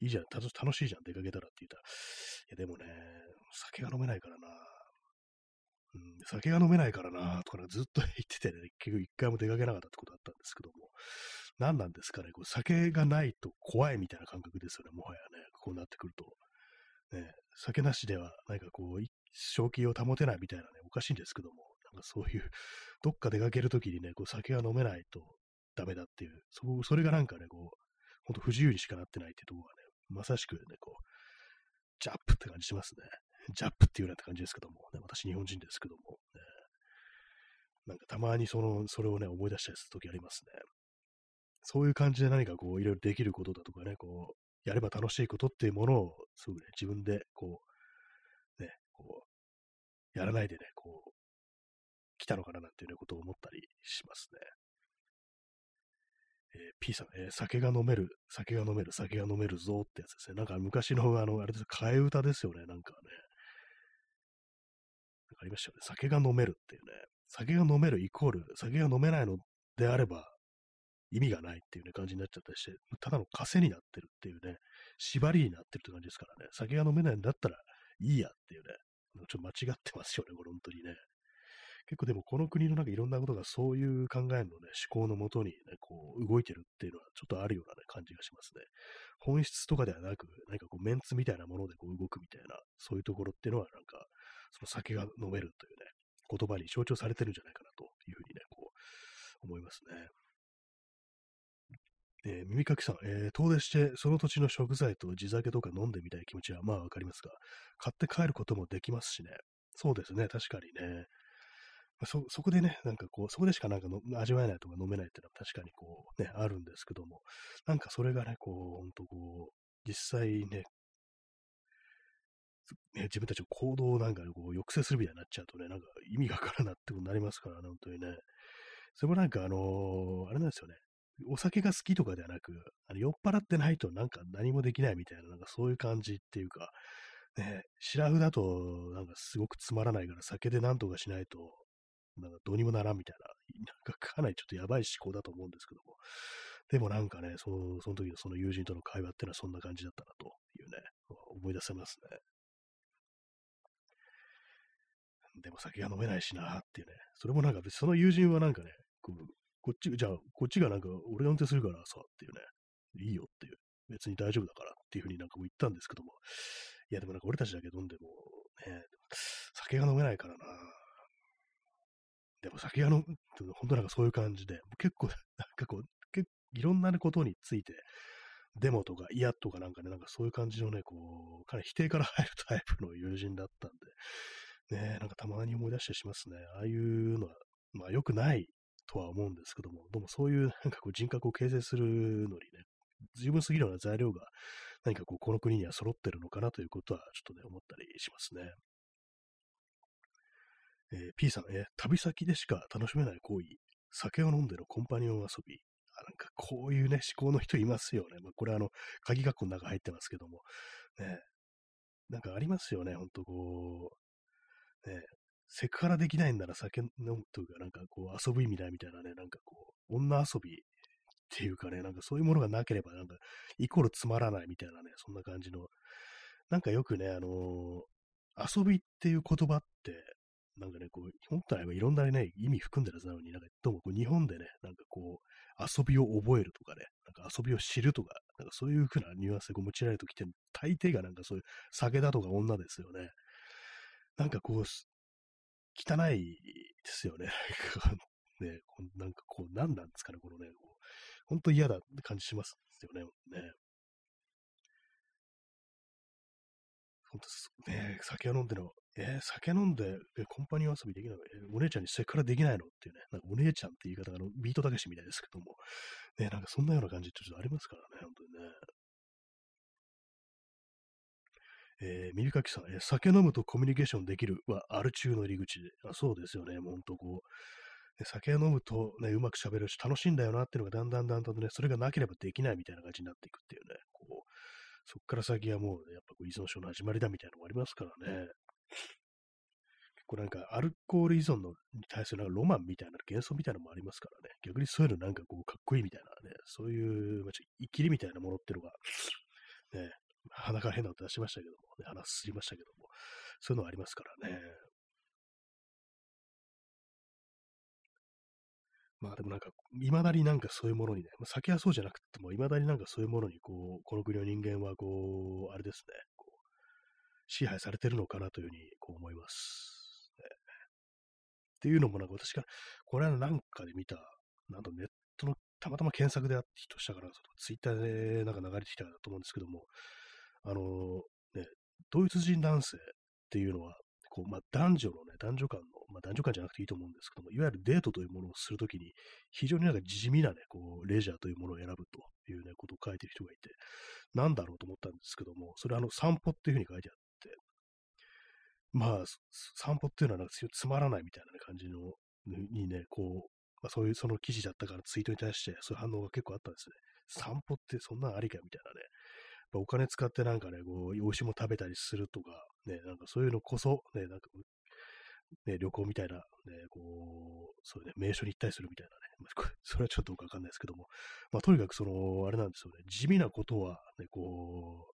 いいじゃん、楽しいじゃん、出かけたらって言ったら、いや、でもね、酒が飲めないからな、酒が飲めないからな、とか、ねずっと 言っててね、結局一回も出かけなかったってことだったんですけども、何なんですかね、こう酒がないと怖いみたいな感覚ですよね、もはやね、こうなってくると。ね、酒なしでは、なんかこう、正気を保てないみたいなね、おかしいんですけども、なんかそういう、どっか出かけるときにね、こう酒が飲めないとダメだっていう、そそれがなんかね、こう、ほんと不自由にしかなってないっていうところがね、まさしくね、こう、ジャップって感じしますね。ジャップっていうような感じですけども、ね、私日本人ですけども、ね、なんかたまにその、それをね、思い出したりするときありますね。そういう感じで何かこう、いろいろできることだとかね、こう、やれば楽しいことっていうものを、すぐね、自分で、こう、ね、こう、やらないでね、こう、来たのかななんていうね、ことを思ったりしますね。えー、P さん、えー、酒が飲める、酒が飲める、酒が飲めるぞってやつですね。なんか昔の、あの、あれです、替え歌ですよね、なんかね。ありましたよね。酒が飲めるっていうね。酒が飲めるイコール、酒が飲めないのであれば、意味がないっていうね、感じになっちゃったりして、ただの枷になってるっていうね、縛りになってるって感じですからね、酒が飲めないんだったらいいやっていうね、ちょっと間違ってますよね、これ本当にね。結構でもこの国のなんかいろんなことがそういう考えのね、思考のもとにね、こう動いてるっていうのはちょっとあるようなね、感じがしますね。本質とかではなく、何かこうメンツみたいなものでこう動くみたいな、そういうところっていうのはなんか、その酒が飲めるというね、言葉に象徴されてるんじゃないかなというふうにね、こう思いますね。えー、耳かきさん、えー、遠出してその土地の食材と地酒とか飲んでみたい気持ちはまあわかりますが、買って帰ることもできますしね。そうですね、確かにね。そ、そこでね、なんかこう、そこでしかなんかの味わえないとか飲めないっていうのは確かにこう、ね、あるんですけども、なんかそれがね、こう、ほんとこう、実際ね、自分たちの行動をなんか、ね、こう抑制するみたいになっちゃうとね、なんか意味がわからなってことになりますからね、本当にね。それもなんかあのー、あれなんですよね。お酒が好きとかではなく、あの酔っ払ってないとなんか何もできないみたいな、なんかそういう感じっていうか、ね、シラフだとなんかすごくつまらないから酒で何とかしないと、なんかどうにもならんみたいな、なんかかなりちょっとやばい思考だと思うんですけども、でもなんかね、そのその時のその友人との会話っていうのはそんな感じだったなというね、思い出せますね。でも酒が飲めないしなっていうね、それもなんか別にその友人はなんかね、こうこっち、じゃあ、こっちがなんか、俺が運転するからさ、っていうね、いいよっていう、別に大丈夫だからっていうふうになんかも言ったんですけども、いや、でもなんか俺たちだけ飲んでも、ね、酒が飲めないからな。でも酒が飲む、本当なんかそういう感じで、結構、なんかこう、結いろんなことについて、デモとか嫌とかなんかね、なんかそういう感じのね、こう、かなり否定から入るタイプの友人だったんで、ね、なんかたまに思い出したりしますね。ああいうのは、まあ良くないとは思うんですけども、どうもそういうなんかこう人格を形成するのにね、十分すぎるような材料が何かこうこの国には揃ってるのかなということはちょっとね、思ったりしますね。えー、P さん、えー、旅先でしか楽しめない行為、酒を飲んでのコンパニオン遊び。あなんかこういうね、思考の人いますよね。まあ、これあの、鍵括弧の中入ってますけども、ね、なんかありますよね、ほんとこう、ね、セクハラできないんなら酒飲むというか、なんかこう遊ぶ意味ないみたいなね、なんかこう、女遊びっていうかね、なんかそういうものがなければ、なんか、イコールつまらないみたいなね、そんな感じの、なんかよくね、あのー、遊びっていう言葉って、なんかね、こう、本来はいろんなね、意味含んでるはずなのに、なんか、どうもこう日本でね、なんかこう、遊びを覚えるとかね、なんか遊びを知るとか、なんかそういう風なニュアンスでこう持ちられるときって、大抵がなんかそういう酒だとか女ですよね。なんかこう、汚いですよね。ね、なんかこう、何なんですかね、このね、こう本当嫌だって感じしますよね。ね本当ね、酒を飲んでのえー、酒飲んで、えコンパニオン遊びできないの？えー、お姉ちゃんにセクハラできないの？っていうね、なんかお姉ちゃんって言い方があのビートたけしみたいですけども、ね、なんかそんなような感じってちょっとありますからね、本当にね。えー、耳かきさん、えー、酒飲むとコミュニケーションできるは、アル中の入り口で。あそうですよね、もうほんとこう、ね、酒飲むとね、うまく喋るし、楽しいんだよなっていうのがだんだんだんだんね、それがなければできないみたいな感じになっていくっていうね、こう、そっから先はもう、ね、やっぱこう依存症の始まりだみたいなのもありますからね。結構なんかアルコール依存のに対するなんかロマンみたいな幻想みたいなのもありますからね。逆にそういうのなんかこうかっこいいみたいなね、そういう、まあ、生きりみたいなものっていうのが、ね、鼻から変な音出しましたけども、ね、鼻すりましたけども、そういうのはありますからね。まあでもなんか、いまだになんかそういうものにね、まあ、酒はそうじゃなくても、いまだになんかそういうものに、こう、この国の人間は、こう、あれですね、こう、支配されてるのかなというふうに、こう思います、ね。っていうのもなんか私が、これはなんかで見た、なんとネットのたまたま検索であって人したから、ツイッターでなんか流れてきたと思うんですけども、あのね、ドイツ人男性っていうのは、こうまあ、男女のね、男女間の、まあ、男女間じゃなくていいと思うんですけども、いわゆるデートというものをするときに、非常になんか地味なね、こう、レジャーというものを選ぶというね、ことを書いてる人がいて、なんだろうと思ったんですけども、それあの、散歩っていうふうに書いてあって、まあ、散歩っていうのはなんかつまらないみたいな、感じの、にね、こう、まあ、そういうその記事だったからツイートに対してそういう反応が結構あったんですね。散歩ってそんなのありかみたいなね。お金使ってなんかね、こう、美味しいも食べたりするとか、ね、なんかそういうのこそ、ね、なんか、ね、旅行みたいな、ね、こう、そうね、名所に行ったりするみたいなね、それはちょっとわかんないですけども、まあ、とにかくその、あれなんですよね、地味なことは、ね、こう、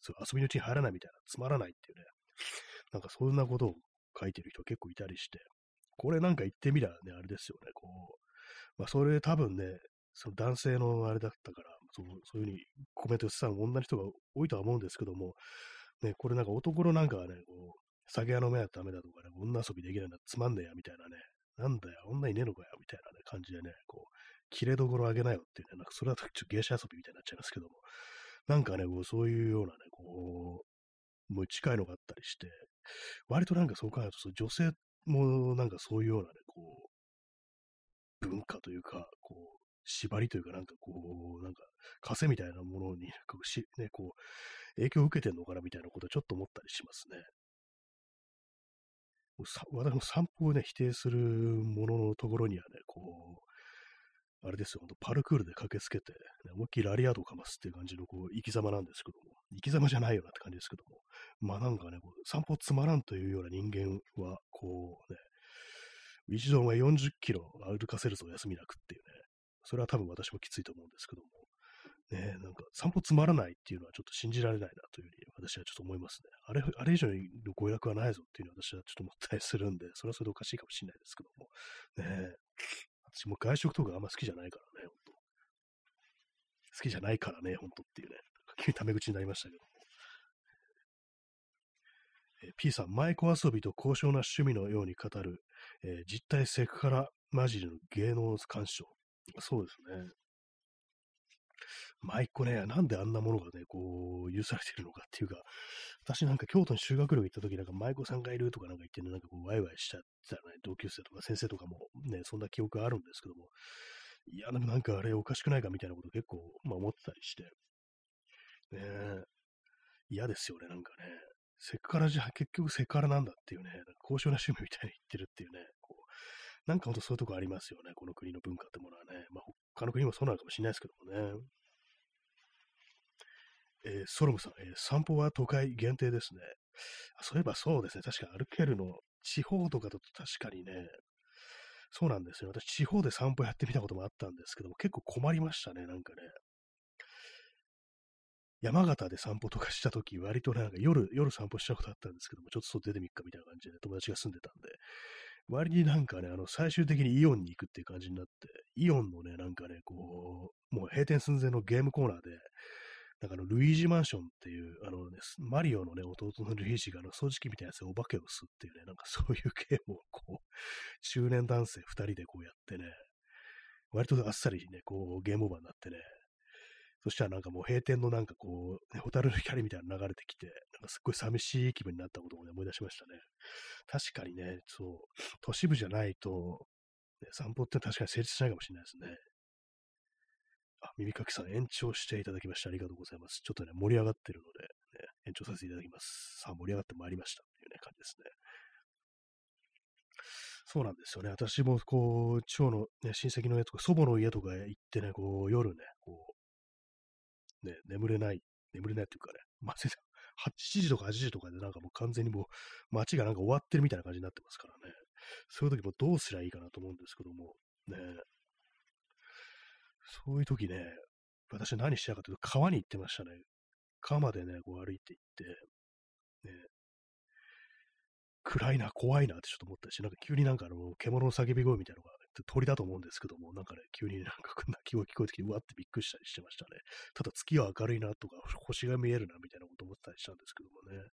そう遊びのうちに入らないみたいな、つまらないっていうね、なんかそんなことを書いてる人結構いたりして、これなんか言ってみりゃね、あれですよね、こう、まあそれ多分ね、その男性のあれだったから、そうそういうふうにコメントしてたの女の人が多いとは思うんですけども、ね、これなんか男のなんかね、こう、酒が飲めないとダメだとかね、女遊びできないんだ、つまんねえや、みたいなね、なんだよ、女いねえのかよ、みたいなね、感じでね、こう、切れどころあげなよっていうね、なんかそれはちょっと芸者遊びみたいになっちゃいますけども、なんかね、こう、そういうようなね、こう、もう近いのがあったりして、割となんかそう考えると、女性もなんかそういうようなね、こう、文化というか、こう、縛りというか、なんかこう、なんか、枷みたいなものに、なんかし、ね、こう、影響を受けてんのかなみたいなことはちょっと思ったりしますね。私も散歩をね、否定するもののところにはね、こう、あれですよ、ほんとパルクールで駆けつけて、ね、思いっきりラリアードをかますっていう感じのこう生き様なんですけども、生き様じゃないよなって感じですけども、まあなんかね、こう散歩つまらんというような人間は、こうね、一度は40キロ歩かせるぞ休みなくっていうね、それは多分私もきついと思うんですけども、ね、なんか散歩つまらないっていうのはちょっと信じられないなというふうに私はちょっと思いますね。あれ、あれ以上にご予約はないぞっていうのは私はちょっと思ったりするんで、それはそれでおかしいかもしれないですけども、ね、私も外食とかあんま好きじゃないからね、本当好きじゃないからね、本当っていうね、急にタメ口になりましたけども。えー、P さん、舞妓遊びと高尚な趣味のように語る、えー、実体セクハラ混じりの芸能鑑賞。そうですね。舞妓ね、なんであんなものがね、こう、許されてるのかっていうか、私なんか京都に修学旅行行った時なんか舞妓さんがいるとかなんか言ってね、なんかこう、ワイワイしちゃったね、同級生とか先生とかもね、そんな記憶あるんですけども、いや、でもなんかあれおかしくないかみたいなこと結構、まあ思ってたりして、ね嫌ですよね、なんかね。セクハラじゃ、結局セクハラなんだっていうね、なんか高尚な趣味みたいに言ってるっていうね、こう、なんかほんとそういうとこありますよね、この国の文化ってものはね。まあ他の国もそうなのかもしれないですけどもね。えー、ソロムさん、えー、散歩は都会限定ですね。そういえばそうですね。確か歩けるの、地方とかだと確かにね、そうなんですよ。私、地方で散歩やってみたこともあったんですけども、結構困りましたね、なんかね。山形で散歩とかしたとき、割となんか夜、夜散歩したことあったんですけども、ちょっと外出てみっかみたいな感じで、友達が住んでたんで、割になんかね、あの、最終的にイオンに行くっていう感じになって、イオンのね、なんかね、こう、もう閉店寸前のゲームコーナーで、なんかあの、ルイージマンションっていう、あのね、マリオのね、弟のルイージがあの掃除機みたいなやつでお化けを吸っていうね、なんかそういうゲームをこう、中年男性二人でこうやってね、割とあっさりね、こう、ゲームオーバーになってね、そしたらなんかもう閉店のなんかこう、ね、ホタルの光みたいなの流れてきて、なんかすっごい寂しい気分になったことを、ね、思い出しましたね。確かにね、そう、都市部じゃないと、ね、散歩って確かに成立しないかもしれないですね。あ、耳かきさん延長していただきましてありがとうございます。ちょっとね、盛り上がってるので、ね、延長させていただきます。さあ、盛り上がってまいりましたっていうね、感じですね。そうなんですよね。私もこう、地方の、ね、親戚の家とか、祖母の家とか行ってね、こう、夜ね、こう、ね、眠れない、眠れないっていうかね、まあ、8時とか8時とかでなんかもう完全にもう街がなんか終わってるみたいな感じになってますからね。そういう時もどうすりゃいいかなと思うんですけども、ね。そういう時ね、私何してたかというと川に行ってましたね。川までね、こう歩いて行って、ね、暗いな、怖いなってちょっと思ったし、なんか急になんかあの、獣の叫び声みたいなのが、鳥だと思うんですけども、なんかね、急になんか鳴き声聞こえてきて、うわってびっくりしたりしてましたね。ただ月は明るいなとか、星が見えるなみたいなこと思ってたりしたんですけどもね。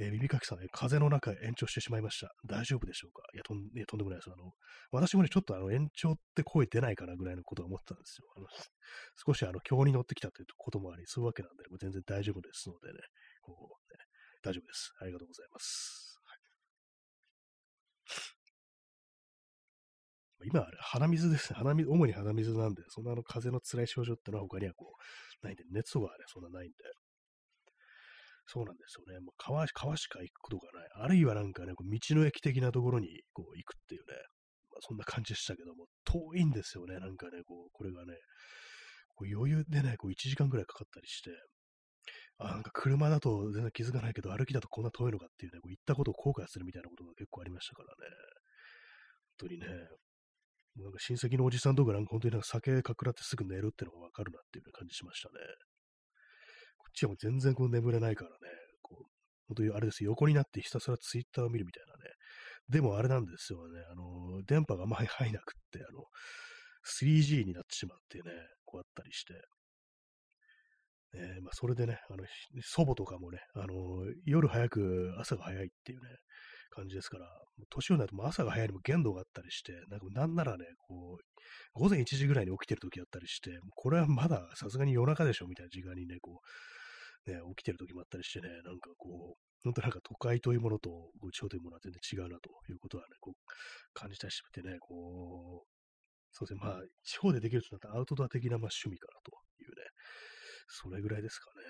えー、耳かきさん、ね、風の中延長してしまいました。大丈夫でしょうか？いや、とんいやとんでもないです。あの、私もね、ちょっとあの延長って声出ないかなぐらいのことを思ってたんですよ。あの少しあの、今日に乗ってきたということもあり、そういうわけなんで、もう全然大丈夫ですのでね、こう、大丈夫です。ありがとうございます。はい、今あれ、鼻水ですね。鼻水、主に鼻水なんで、そんなあの風の辛い症状ってのは他にはこう、ないんで、熱とかはね、そんなないんで。そうなんですよね。もう川川しか行くことがない。あるいはなんかね、こう道の駅的なところにこう行くっていうね、まあ、そんな感じでしたけども、遠いんですよね。なんかね、こう、これがね、こう余裕でね、こう1時間ぐらいかかったりして、あ、なんか車だと全然気づかないけど、歩きだとこんな遠いのかっていうね、こう行ったことを後悔するみたいなことが結構ありましたからね。本当にね、もうなんか親戚のおじさんとかなんか本当になんか酒かくらってすぐ寝るってのがわかるなっていう感じしましたね。こっちはもう全然こう眠れないからね、こう、本当にあれです、横になってひたすらツイッターを見るみたいなね。でもあれなんですよね、あの、電波があんまり入らなくって、あの、3G になってしまってね、こうあったりして、えー、まあ、それでね、あの、祖母とかもね、あの、夜早く朝が早いっていうね、感じですから、年をなるとも朝が早いにも限度があったりして、なんかなんならね、こう、午前1時ぐらいに起きてる時あったりして、これはまださすがに夜中でしょみたいな時間にね、こう、ね、起きてる時もあったりしてね、なんかこう、本当なんか都会というものと地方というものは全然違うなということはね、こう、感じたりしてね、こう、そうですね、まあ、地方でできるとなったらアウトドア的なまあ趣味かなというね、それぐらいですかね。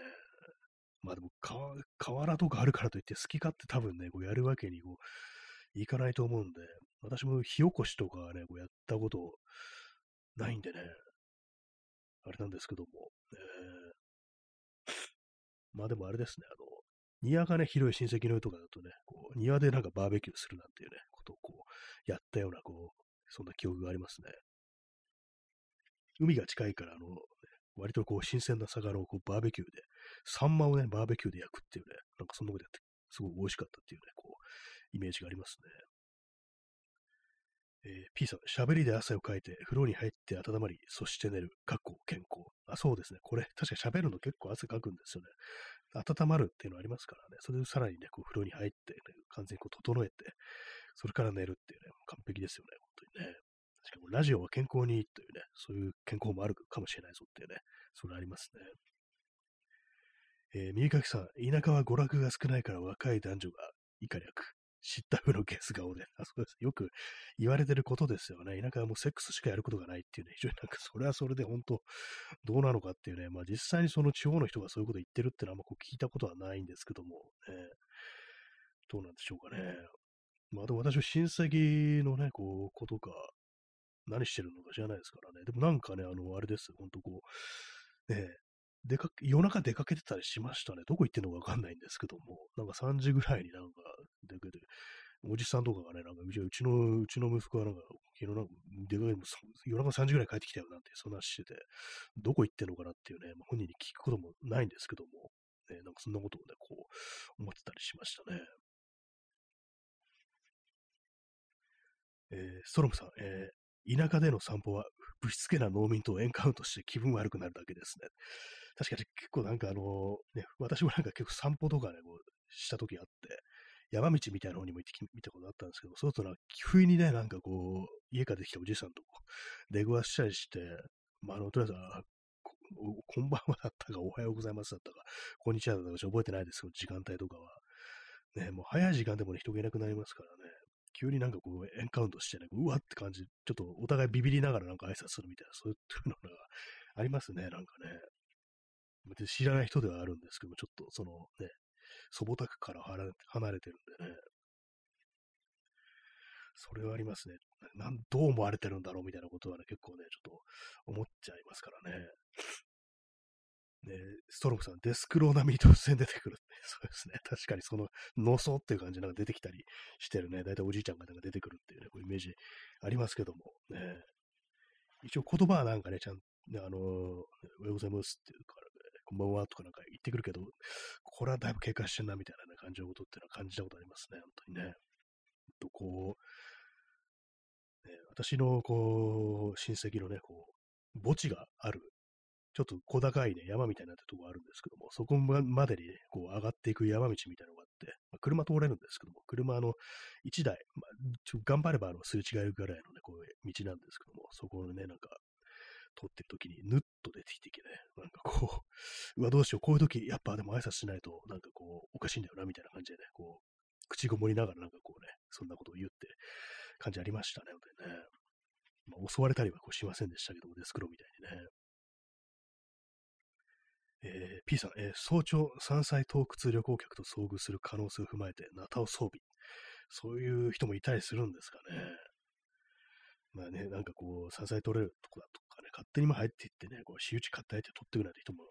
まあでも、河原とかあるからといって好き勝手多分ね、こうやるわけにこういかないと思うんで、私も火起こしとかね、こうやったことないんでね、あれなんですけども、えー、まあでもあれですね、あの、庭がね、広い親戚の家とかだとね、こう庭でなんかバーベキューするなんていうね、ことをこう、やったような、こう、そんな記憶がありますね。海が近いから、あの、割とこう新鮮な魚をこうバーベキューで、サンマをね、バーベキューで焼くっていうね、なんかそんなことやって、すごく美味しかったっていうね、こう、イメージがありますね。えー、P さん、喋りで汗をかいて、風呂に入って温まり、そして寝る、かっこ健康。あ、そうですね。これ、確か喋るの結構汗かくんですよね。温まるっていうのありますからね。それでさらにね、こう風呂に入って、ね、完全にこう整えて、それから寝るっていうね、完璧ですよね。本当にね。しかもラジオは健康にいいというね、そういう健康もあるかもしれないぞっていうね、それありますね。えー、右かきさん、田舎は娯楽が少ないから若い男女が以下略。知った風のゲス顔で。あ、そうです。よく言われてることですよね。田舎はもうセックスしかやることがないっていうね、非常になんかそれはそれで本当、どうなのかっていうね、まあ実際にその地方の人がそういうこと言ってるってのはあんまこう聞いたことはないんですけども、ね、どうなんでしょうかね。まあでも私は親戚のね、こう、ことか、何してるのか知らないですからね。でもなんかね、あの、あれです。ほんとこう、ね出かけ、夜中出かけてたりしましたね。どこ行ってんのかわかんないんですけども、なんか3時ぐらいになんか出かけて、おじさんとかがね、なんかうちの、うちの息子はなんか、昨日なんか出かけて夜中3時ぐらい帰ってきたよなんて、そんなしてて、どこ行ってんのかなっていうね、まあ、本人に聞くこともないんですけども、ね、なんかそんなことをね、こう、思ってたりしましたね。えー、ストロムさん、えー、田舎での散歩は、ぶしつけな農民とエンカウントして気分悪くなるだけですね。確かに結構なんかあの、ね、私もなんか結構散歩とかね、こうした時あって、山道みたいな方にも行ってみたことあったんですけど、そうするとな、不意にね、なんかこう、家からできたおじいさんと出くわしたりして、まあ、あの、とりあえず、こんばんはだったか、おはようございますだったか、こんにちはだったか、覚えてないですけど、時間帯とかは。ね、もう早い時間でもね、人がいなくなりますからね。急になんかこう、エンカウントしてね、うわって感じ、ちょっとお互いビビりながらなんか挨拶するみたいな、そういう のがありますね、なんかね。別に知らない人ではあるんですけども、ちょっとそのね、祖母宅から離れてるんでね。それはありますね。なん、どう思われてるんだろうみたいなことはね、結構ね、ちょっと思っちゃいますからね。ね、ストロムさん、デスクロー並みに突然出てくるって、そうですね。確かにその、のそっていう感じなんか出てきたりしてるね。だいたいおじいちゃんがなんか出てくるっていうね、こうイメージありますけども、ね。一応言葉はなんかね、ちゃんと、ね、あのー、おはようございますっていうから、ね、こんばんはとかなんか言ってくるけど、これはだいぶ警戒してんなみたいな、ね、感じのことっていうのは感じたことありますね、本当にね。とこう、ね、私のこう、親戚のね、こう、墓地があるちょっと小高いね、山みたいなってとこがあるんですけども、そこまでに、こう上がっていく山道みたいなのがあって、まあ、車通れるんですけども、車の1台、まあ、ちょ頑張ればあのすれ違えるぐらいのね、こういう道なんですけども、そこをね、なんか、通ってる時にぬっと出てきてきてね、なんかこう、うわ、どうしよう、こういう時、やっぱでも挨拶しないと、なんかこう、おかしいんだよな、みたいな感じでね、こう、口ごもりながらなんかこうね、そんなことを言って感じありましたね、本当にね。まあ、襲われたりはこうしませんでしたけども、デスクロみたいにね。えー、P さん、えー、早朝山菜洞窟旅行客と遭遇する可能性を踏まえて、ナタを装備。そういう人もいたりするんですかね。まあね、なんかこう、山菜取れるとこだとかね、勝手にも入っていってね、こう、私有地買ってあえて取ってくれない人も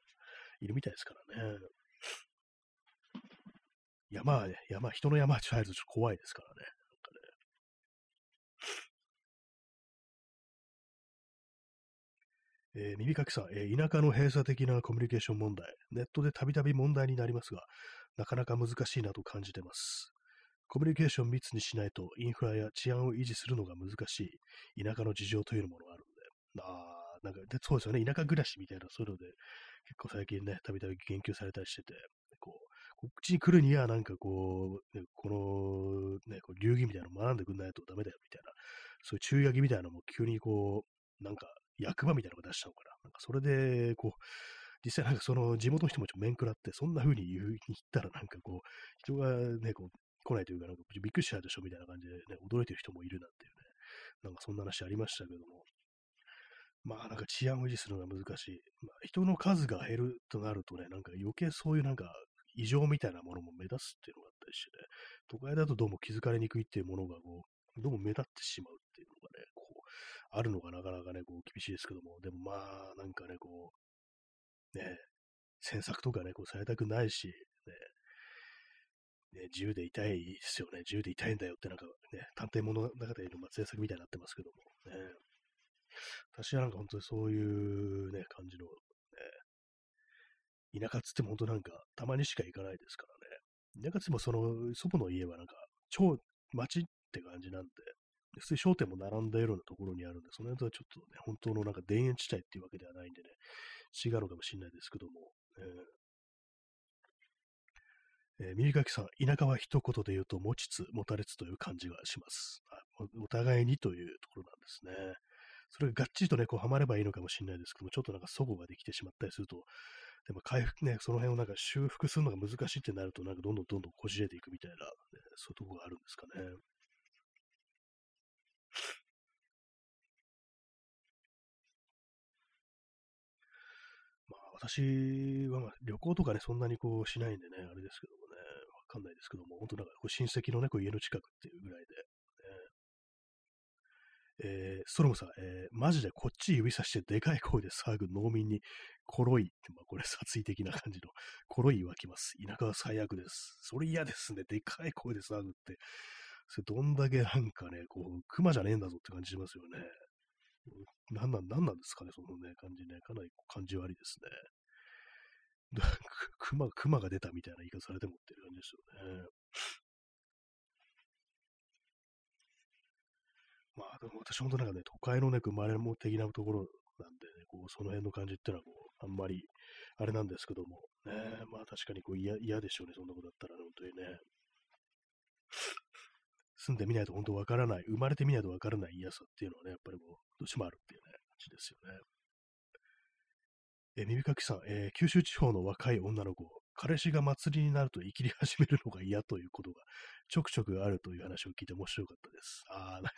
いるみたいですからね。山はね、山、人の山入るとちょっと怖いですからね。えー、耳かきさん、えー、田舎の閉鎖的なコミュニケーション問題、ネットでたびたび問題になりますが、なかなか難しいなと感じてます。コミュニケーション密にしないとインフラや治安を維持するのが難しい。田舎の事情というものがあるんで、あなんかでそうですよね、田舎暮らしみたいな、そういうので、結構最近ね、たびたび言及されたりしてて、こう、こっちに来るには、なんかこう、ね、この、ね、こう流儀みたいなのを学んでくんないとダメだよ、みたいな、そういう注意書きみたいなのも急にこう、なんか役場みたいなのが出したのかな。なんかそれで、こう、実際なんかその地元の人もちょっと面食らって、そんな風に言う、言ったらなんかこう、人がね、こう、来ないというか、なんかびっくりしちゃうでしょみたいな感じでね、驚いてる人もいるなんていうね、なんかそんな話ありましたけども、まあなんか治安を維持するのが難しい。まあ、人の数が減るとなるとね、なんか余計そういうなんか異常みたいなものも目立つっていうのがあったりしてね、都会だとどうも気づかれにくいっていうものがこう、どうも目立ってしまうっていうのがね、こ、あるのがなかなかね、こう厳しいですけども、でもまあ、なんかね、こう、ね、詮索とかね、こうされたくないし、ね、ね、自由でいたいですよね。自由でいたいんだよってなんかね、探偵物語の制作みたいになってますけども、ね。私はなんか本当にそういうね、感じの、ね、田舎っつっても本当なんか、たまにしか行かないですからね。田舎っつってもその、祖母の家はなんか、超町って感じなんで、普通に商店も並んだようなところにあるんで、その辺とはちょっとね、本当のなんか田園地帯っていうわけではないんでね、違うのかもしれないですけども、えー、えー、耳かきさん、田舎は一言で言うと持ちつ持たれつという感じがします。お互いにというところなんですね。それががっちりとね、こうはまればいいのかもしれないですけども、ちょっとなんか祖母ができてしまったりすると、でも回復ね、その辺をなんか修復するのが難しいってなると、なんかどんどんどんどんこじれていくみたいな、ね、そういうところがあるんですかね。私はまあ旅行とかね、そんなにこうしないんでね、あれですけどもね、わかんないですけども、本当なんかこう親戚のね、こう家の近くっていうぐらいで、えー、ストロムさん、えー、マジでこっち指さしてでかい声で騒ぐ農民に、コロい、まあ、これ殺意的な感じの、コロい湧きます。田舎は最悪です。それ嫌ですね。でかい声で騒ぐって。それどんだけなんかね、こう、熊じゃねえんだぞって感じしますよね。なんなん、なんなんですかね、そのね、感じね。かなり感じ悪いですね。熊、熊が出たみたいな言い方されてもっていう感じですよね。まあ、でも私本当なんかね、都会のね、生まれも的なところなんでね、こう、その辺の感じってのはこう、あんまり、あれなんですけども、ね、まあ確かにこう嫌でしょうね、そんなことだったら、本当にね。住んでみないと本当わからない、生まれてみないとわからない嫌さっていうのはね、やっぱりもう、どうしてもあるっていうね、感じですよね。え耳かきさん、えー、九州地方の若い女の子、彼氏が祭りになると生きり始めるのが嫌ということがちょくちょくあるという話を聞いて面白かったです。ああ、なんか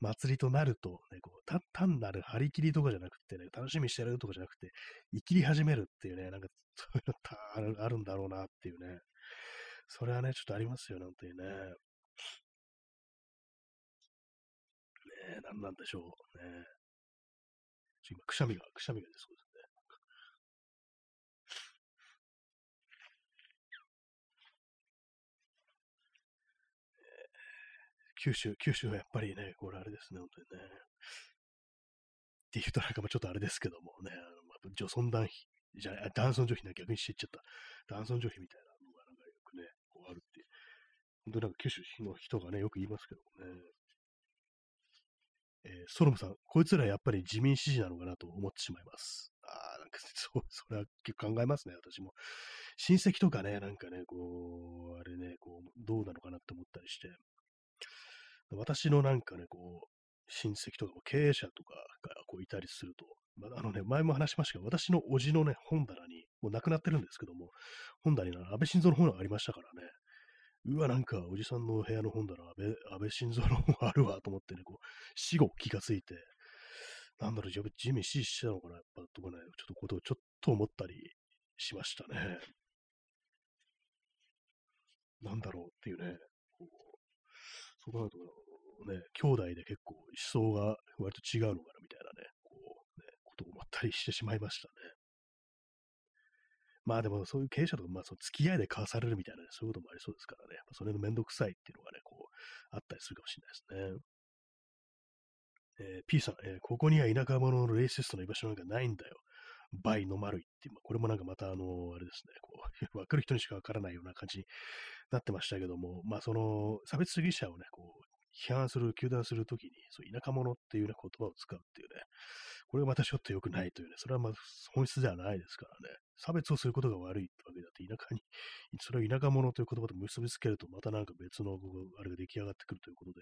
祭りとなると、ね、こう単なる張り切りとかじゃなくてね、楽しみしてるとかじゃなくて、生きり始めるっていうね、なんかそういうのあるんだろうなっていうね。それはね、ちょっとありますよね、本当にね。ね何なんでしょうね。今、くしゃみが、くしゃみが出そうですね。九州、九州はやっぱりね、これあれですね、本当にね。っていうとなんかもちょっとあれですけどもね、あのまあ女尊男卑、じゃあ、男尊女卑な逆に知っちゃった。男尊女卑みたいなのがなんかよくね、こうあるっていう。本当なんか九州の人がね、よく言いますけどもね。えー、ソロムさん、こいつらやっぱり自民支持なのかなと思ってしまいます。ああ、なんか、そう、それは結構考えますね、私も。親戚とかね、なんかね、こう、あれね、こう、どうなのかなって思ったりして。私のなんかね、こう、親戚とか経営者とかがこういたりすると、まあ、あのね、前も話しましたが、私の叔父のね、本棚に、もう亡くなってるんですけども、本棚に安倍晋三の本がありましたからね、うわ、なんか、おじさんの部屋の本棚、安倍、安倍晋三の本あるわと思ってね、こう、死後気がついて、なんだろう、ジミー死したのかな、やっぱ、とかね、ちょっとことをちょっと思ったりしましたね。なんだろうっていうね、こうそうなるとね、兄弟で結構思想が割と違うのかなみたいなね、こう、ね、ことを思ったりしてしまいましたね。まあでもそういう経営者とか、まあその付き合いで交わされるみたいな、ね、そういうこともありそうですからね。それのめんどくさいっていうのがね、こう、あったりするかもしれないですね。えー、P さん、えー、ここには田舎者のレイシストの居場所なんかないんだよ。バイの丸いっていう、まあ、これもなんかまたあの、あれですね、こう、わかる人にしかわからないような感じになってましたけども、まあその、差別主義者をね、こう、批判する、糾弾するときに、そう田舎者っていうね、言葉を使うっていうね、これがまたちょっと良くないというね、それはまあ本質ではないですからね、差別をすることが悪いってわけだって、田舎に、それを田舎者という言葉と結びつけると、またなんか別のあれが出来上がってくるということで、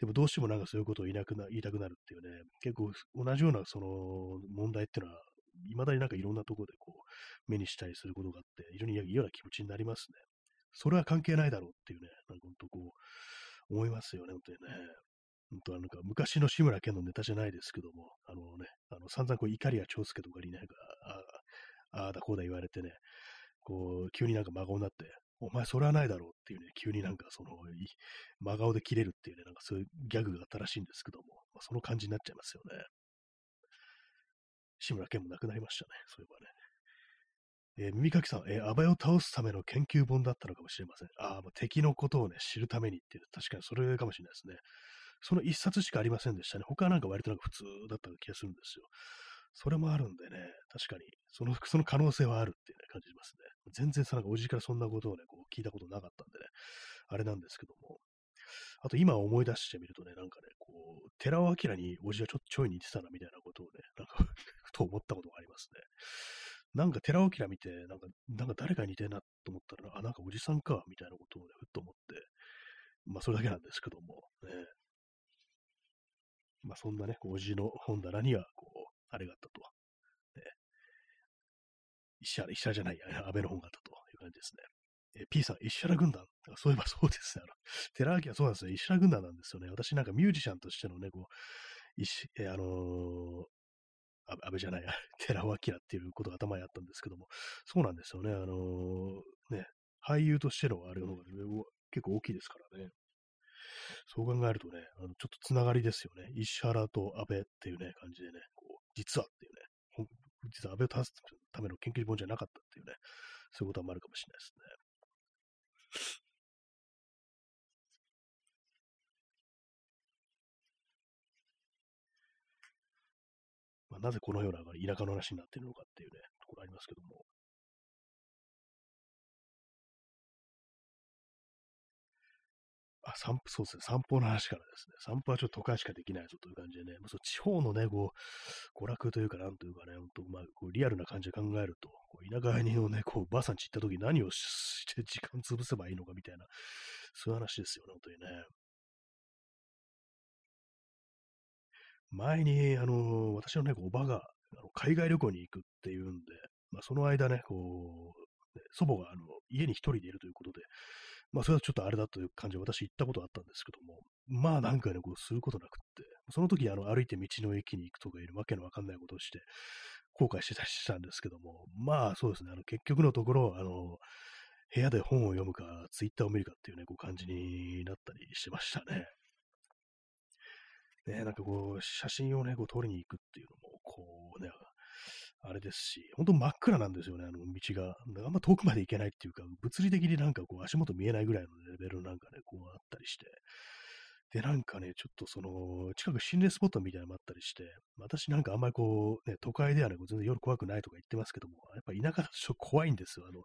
でもどうしてもなんかそういうことを言いなくな言いたくなるっていうね、結構同じようなその問題っていうのは、未だになんかいろんなところでこう、目にしたりすることがあって、非常に嫌な気持ちになりますね。それは関係ないだろうっていうね、なんか本当こう、思いますよね、本当にね。本当はなんか昔の志村けんのネタじゃないですけども、あのね、あの散々こう、怒りや長介とかになんか、ああだこうだ言われてね、こう、急になんか真顔になって、お前それはないだろうっていうね、急になんかその、真顔で切れるっていうね、なんかそういうギャグがあったらしいんですけども、まあ、その感じになっちゃいますよね。志村けんも亡くなりましたね、そういえばね。えー、耳かきさん、えー、安倍を倒すための研究本だったのかもしれません。ああ、敵のことをね、知るためにっていう、確かにそれかもしれないですね。その一冊しかありませんでしたね。他はなんか割となんか普通だった気がするんですよ。それもあるんでね、確かに、その、その可能性はあるっていう、ね、感じしますね。全然さ、なんかおじからそんなことをね、こう聞いたことなかったんでね、あれなんですけども。あと今思い出してみるとね、なんかね、こう、寺尾明におじがちょっちょい似てたなみたいなことをね、なんか ふと思ったことがありますね。なんか寺尾明見て、なんか、なんか誰か似てるなと思ったら、あ、なんかおじさんか、みたいなことをね、ふっと思って、まあそれだけなんですけども、ね。まあそんなね、おじの本棚には、こう、あれがあったと。ね。石原、石原じゃない、安倍の本があったという感じですね。え P さん、石原軍団。そういえばそうですね。あの、寺脇はそうなんですよ。石原軍団なんですよね。私なんかミュージシャンとしてのね、こう、石、えあのー、安倍じゃない、寺尾明っていうことが頭にあったんですけども、そうなんですよね。あのー、ね、俳優としてのあれの方が結構大きいですからね。そう考えるとね、あのちょっとつながりですよね。石原と安倍っていうね、感じでね、実はっていうね、実は安倍を倒すための研究本じゃなかったっていうね、そういうこともあるかもしれないですね。まあ、なぜこのような田舎の話になっているのかっていうね、ところありますけども。あ、散歩、そうですね。散歩の話からですね。散歩はちょっと都会しかできないぞという感じでね、まあ、そ地方のね、こう、娯楽というか、なんというかね、本当まあ、こうリアルな感じで考えると、こう田舎にのね、こう、ばあさんち行った時何を して時間潰せばいいのかみたいな、そういう話ですよね、本当にね。前に、あの、私のね、おばが、あの海外旅行に行くっていうんで、まあ、その間ね、こう、祖母があの家に一人でいるということで、まあ、それはちょっとあれだという感じで私行ったことあったんですけども、まあなんかね、こうすることなくって、その時あの歩いて道の駅に行くとかいうわけのわかんないことをして、後悔してたりしたんですけども、まあそうですね、あの結局のところ、あの、部屋で本を読むか、ツイッターを見るかっていうね、こう感じになったりしてましたね。ね、なんかこう、写真をね、こう撮りに行くっていうのも、こうね、あれですし、本当真っ暗なんですよね、あの道が。あんま遠くまで行けないっていうか、物理的になんかこう足元見えないぐらいのレベルなんかね、こうあったりして。で、なんかね、ちょっとその、近く心霊スポットみたいなのもあったりして、私なんかあんまりこう、ね、都会ではね、全然夜怖くないとか言ってますけども、やっぱ田舎だと怖いんですよ。あの、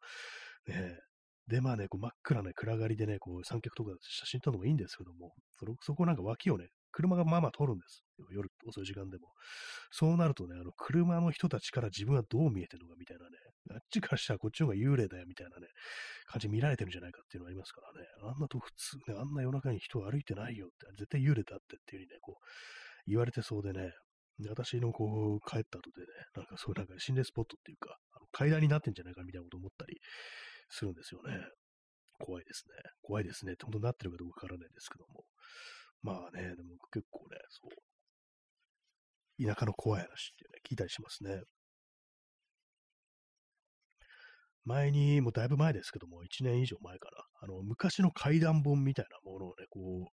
ね、で、まあね、こう真っ暗な暗がりでね、こう三脚とか写真撮るのもいいんですけども、そこなんか脇をね、車がまあまあ通るんです。夜遅い時間でも。そうなるとね、あの、車の人たちから自分はどう見えてるのかみたいなね、あっちからしたらこっちの方が幽霊だよみたいなね、感じ見られてるんじゃないかっていうのがありますからね、あんなと普通ね、あんな夜中に人歩いてないよって、絶対幽霊だってっていう風にね、こう、言われてそうでね、で私のこう、帰った後でね、なんかそういうなんか心霊スポットっていうか、あの階段になってんじゃないかみたいなこと思ったりするんですよね。怖いですね。怖いですねって本当になってるかどうかわからないですけども。まあね、でも結構ね、そう、田舎の怖い話ってね、聞いたりしますね。前に、もうだいぶ前ですけども、1年以上前から、あの、昔の怪談本みたいなものをね、こ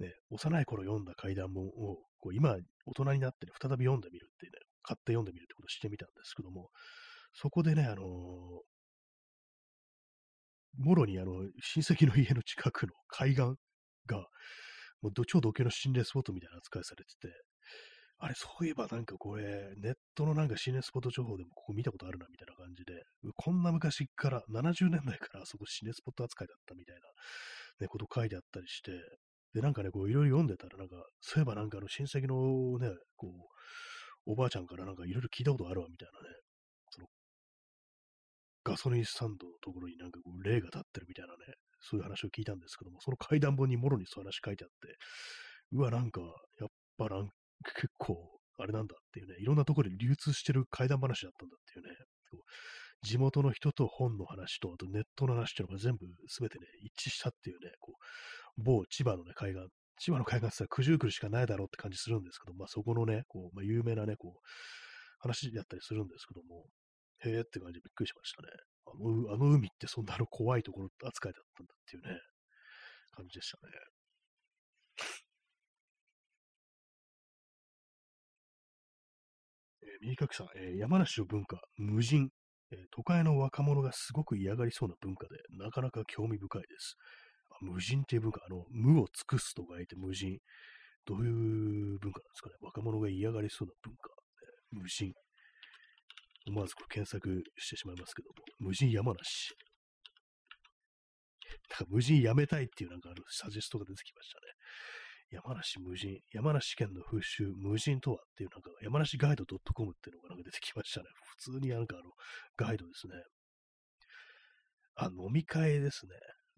う、ね、幼い頃読んだ怪談本を、こう今、大人になってね、再び読んでみるっていうね、買って読んでみるってことをしてみたんですけども、そこでね、あのー、もろにあの、親戚の家の近くの海岸が、もう超同系の心霊スポットみたいな扱いされてて、あれ、そういえばなんかこれ、ネットのなんか心霊スポット情報でもここ見たことあるなみたいな感じで、こんな昔から、70年代からあそこ心霊スポット扱いだったみたいな、ね、こと書いてあったりして、で、なんかね、こういろいろ読んでたら、なんか、そういえばなんかあの親戚のね、こう、おばあちゃんからなんかいろいろ聞いたことあるわみたいなね、その、ガソリンスタンドのところになんかこう、霊が立ってるみたいなね、そういう話を聞いたんですけども、その階段本にもろにそういう話書いてあって、うわ、なんか、やっぱなん結構、あれなんだっていうね、いろんなところで流通してる怪談話だったんだっていうね、地元の人と本の話と、あとネットの話っていうのが全部すべてね、一致したっていうね、こう、某千葉のね、海岸、千葉の海岸って言ったら九十九里しかないだろうって感じするんですけど、まあそこのね、こう、まあ有名なね、こう、話だったりするんですけども、へえって感じでびっくりしましたね。あの、あの海ってそんなの怖いところ扱いだったんだっていうね、感じでしたね。えー、右角さん、えー、山梨の文化、無人、えー、都会の若者がすごく嫌がりそうな文化で、なかなか興味深いです。無人っていう文化、あの、無を尽くすと書いて無人。どういう文化なんですかね若者が嫌がりそうな文化。無人。思わず検索してしまいますけども、無人山梨。なんか無人やめたいっていうなんかあるサジェストが出てきましたね。山梨無人、山梨県の風習、無人とはっていうなんか山梨ガイド .com っていうのがなんか出てきましたね。普通になんかあのガイドですね。あ、飲み会ですね。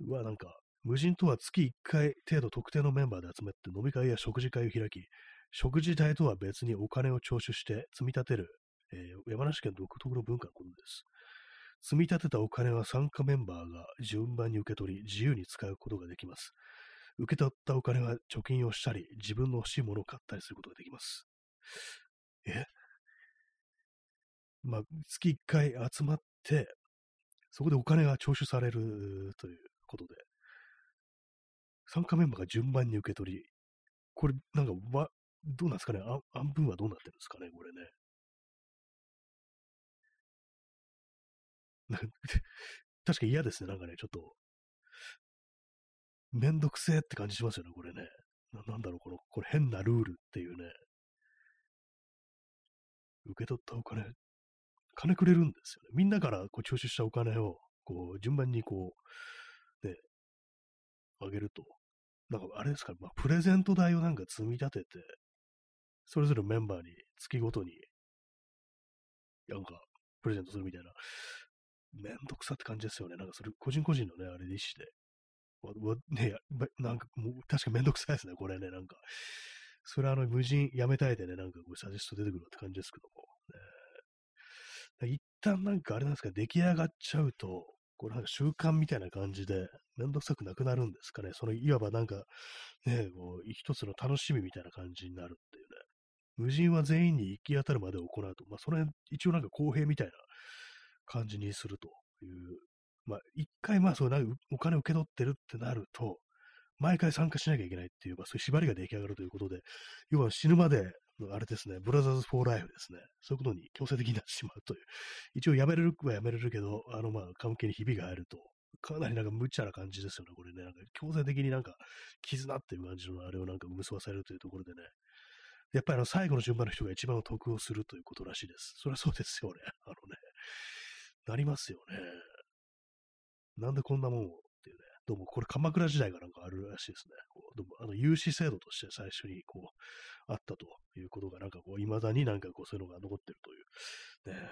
うわ、なんか無人とは月1回程度特定のメンバーで集めて飲み会や食事会を開き、食事代とは別にお金を徴収して積み立てるえー、山梨県独特の文化のことです。積み立てたお金は参加メンバーが順番に受け取り、自由に使うことができます。受け取ったお金は貯金をしたり、自分の欲しいものを買ったりすることができます。え？まあ、月1回集まって、そこでお金が徴収されるということで、参加メンバーが順番に受け取り、これ、なんか、わ、どうなんですかね？半分はどうなってるんですかね？これね。確か嫌ですね。なんかね、ちょっと、めんどくせえって感じしますよね、これね。ななんだろう、この、これ変なルールっていうね。受け取ったお金、金くれるんですよね。みんなからこう徴収したお金を、こう、順番にこう、ね、あげると。なんか、あれですか、まあ、プレゼント代をなんか積み立てて、それぞれメンバーに月ごとに、なんか、プレゼントするみたいなめんどくさって感じですよね。なんかそれ、個人個人のね、あれで意思で。わね、なんかもう、確かめんどくさいですね、これね、なんか。それはあの、無人やめたいでね、なんかこう、サジェスト出てくるって感じですけども。ね一旦なんかあれなんですか、出来上がっちゃうと、これなんか習慣みたいな感じで、めんどくさくなくなるんですかね。その、いわばなんか、ね、こう、一つの楽しみみたいな感じになるっていうね。無人は全員に行き当たるまで行うと。まあ、その辺、一応なんか公平みたいな感じにするという。まあ、一回まあ、そうなんかお金を受け取ってるってなると、毎回参加しなきゃいけないっていう、まあ、そういう縛りが出来上がるということで、要は死ぬまでのあれですね、ブラザーズ・フォー・ライフですね。そういうことに強制的になってしまうという。一応やめれるはやめれるけど、あの、まあ、関係にひびが入ると、かなりなんか無茶な感じですよね、これね。なんか強制的になんか、絆っていう感じのあれをなんか結ばされるというところでね。やっぱりあの、最後の順番の人が一番得をするということらしいです。それはそうですよね。あのね、なりますよね。なんでこんなもんをっていうね。どうもこれ鎌倉時代がなんかあるらしいですね。こうどうもあの有志制度として最初にこうあったということがなんかこう未だになんかこうそういうのが残ってるという。ね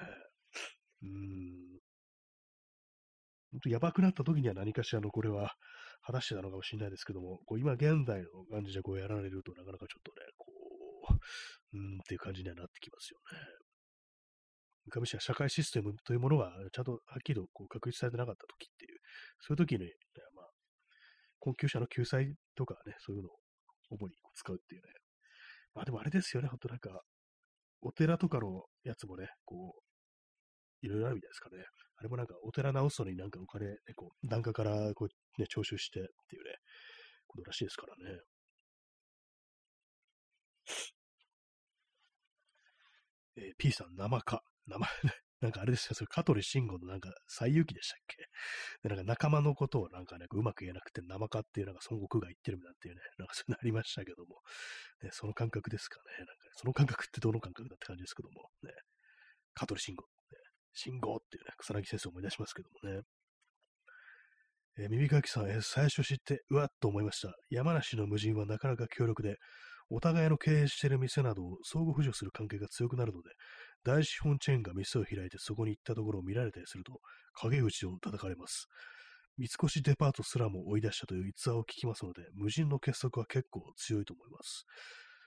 えうん。本当やばくなった時には何かしらのこれは果たしてなのかもしれないですけども、こう今現代の感じでこうやられるとなかなかちょっとね、こう、うんっていう感じにはなってきますよね。上市は社会システムというものがちゃんとはっきりとこう確立されてなかった時っていう、そういう時に、ね、まあ、困窮者の救済とかね、そういうのを主に使うっていうね。まあでもあれですよね、ほんとなんか、お寺とかのやつもね、こう、いろいろあるみたいですかね。あれもなんか、お寺直すのになんかお金、ね、こう、檀家からこう、ね、徴収してっていうね、ことらしいですからね。えー、P さん、生か。名前、なんかあれですよ、それ香取慎吾のなんか、西遊記でしたっけ？で、なんか仲間のことをなんかね、うまく言えなくて、生かっていうなんか孫悟空が言ってるなんていうね、なんかそういうのありましたけども、ね、その感覚ですかね。なんか、その感覚ってどの感覚だって感じですけども、ね、香取慎吾、ね、慎吾っていうね、草薙先生を思い出しますけどもね。えー、耳かきさん、えー、最初知って、うわっと思いました。山梨の無人はなかなか強力で、お互いの経営している店などを相互扶助する関係が強くなるので、大資本チェーンが店を開いてそこに行ったところを見られたりすると、陰口を叩かれます。三越デパートすらも追い出したという逸話を聞きますので、無人の結束は結構強いと思います。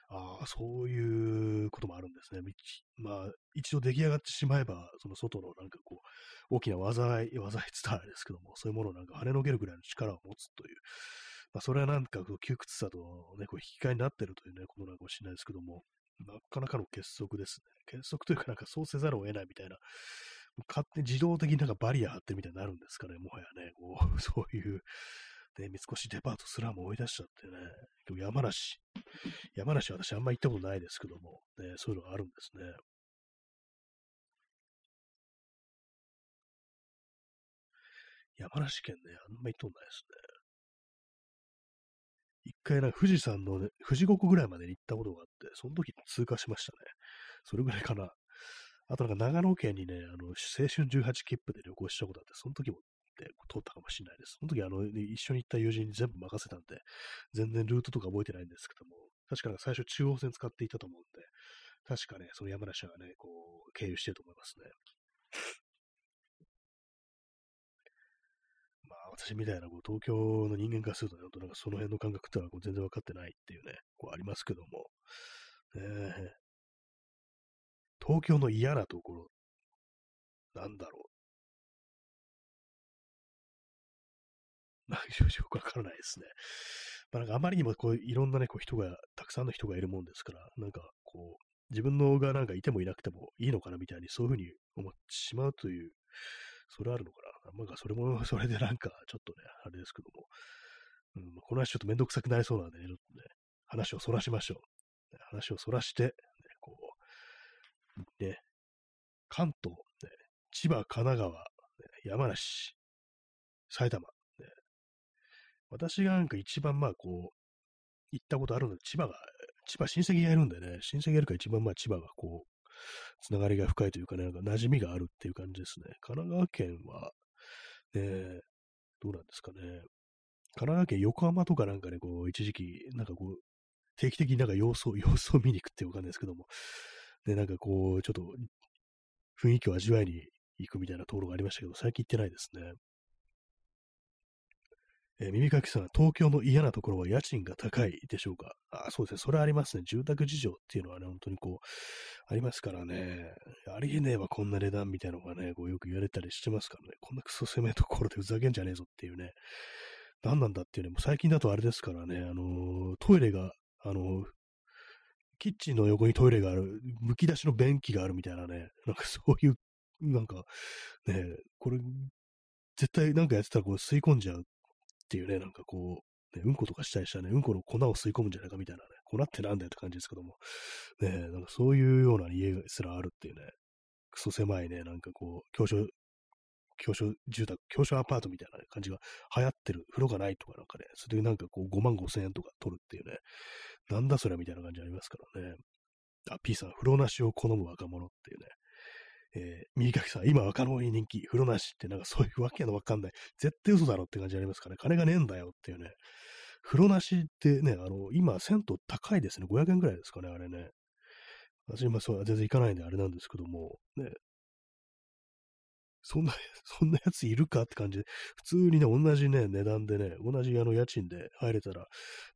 ああ、そういうこともあるんですね。まあ、一度出来上がってしまえば、その外のなんかこう、大きな災い、災い伝わりですけども、そういうものをなんか跳ねのけるぐらいの力を持つという、まあ、それはなんかこう窮屈さとね、こう引き換えになってるというね、ことなのかもしれないですけども、なかなかの結束ですね。結束というかなんかそうせざるを得ないみたいな、勝手に自動的になんかバリア張ってるみたいになるんですかね、もはやね、こう、そういう、ね、三越デパートすらも追い出しちゃってね、今日山梨、山梨は私あんま行ったことないですけども、ね、そういうのがあるんですね。山梨県ね、あんま行ったことないですね。一回な富士山のね、富士五湖ぐらいまで行ったことがあって、その時通過しましたね。それぐらいかな。あとなんか長野県にね、あの、青春18切符で旅行したことあって、その時もで通ったかもしれないです。その時あの、一緒に行った友人に全部任せたんで、全然ルートとか覚えてないんですけども、確か最初中央線使っていたと思うんで、確かね、その山梨はね、こう、経由してると思いますね。私みたいなこう東京の人間からすると、ね、なんかその辺の感覚ってのはこう全然分かってないっていうね、こうありますけども、ね、東京の嫌なところ、なんだろう？まあ、正直よくわからないですね。まあ、なんかあまりにもこういろんなね、こう人が、たくさんの人がいるもんですから、なんかこう、自分のがなんかいてもいなくてもいいのかなみたいにそういうふうに思ってしまうという、それあるのかな？なんかそれも、それでなんか、ちょっとね、あれですけども、うん、この話ちょっとめんどくさくなりそうなんでね、ちょっとね、話をそらしましょう。話をそらして、ね、こう、ね、関東、ね、千葉、神奈川、ね、山梨、埼玉、ね、私がなんか一番まあこう、行ったことあるので、千葉が、千葉親戚がいるんでね、親戚がいるから一番まあ千葉がこう、つながりが深いというかね、なんか馴染みがあるっていう感じですね。神奈川県は、ね、どうなんですかね。神奈川県横浜とかなんかね、こう、一時期、なんかこう、定期的になんか様子を、様子を見に行くってわかんないですけども、で、なんかこう、ちょっと、雰囲気を味わいに行くみたいなところがありましたけど、最近行ってないですね。えー、耳かきさん、東京の嫌なところは家賃が高いでしょうか？あそうですね。それありますね。住宅事情っていうのはね、本当にこう、ありますからね。ありえねえわ、こんな値段みたいなのがね、こうよく言われたりしてますからね。こんなクソ狭いところでふざけんじゃねえぞっていうね。何なんだっていうね、もう最近だとあれですからね、あのー、トイレが、あのー、キッチンの横にトイレがある、むき出しの便器があるみたいなね、なんかそういう、なんか、ね、これ、絶対なんかやってたらこう吸い込んじゃうっていうね、なんかこう、ね、うんことかしたりしたらね、うんこの粉を吸い込むんじゃないかみたいなね、粉ってなんだよって感じですけども、ね、なんかそういうような家すらあるっていうね、クソ狭いね、なんかこう、教所、教所住宅、教所アパートみたいな、感じが流行ってる、風呂がないとかなんかね、それでなんかこう5万5千円とか取るっていうね、なんだそれみたいな感じありますからね。あ、P さん、風呂なしを好む若者っていうね、えー、右かきさん、今若者に人気、風呂なしってなんかそういうわけのわかんない。絶対嘘だろって感じありますからね。金がねえんだよっていうね。風呂なしってね、あの、今、銭湯高いですね。500円くらいですかね、あれね。私今そう、全然行かないんであれなんですけども、ね。そんな、そんなやついるかって感じで、普通にね、同じね、値段でね、同じあの家賃で入れたら、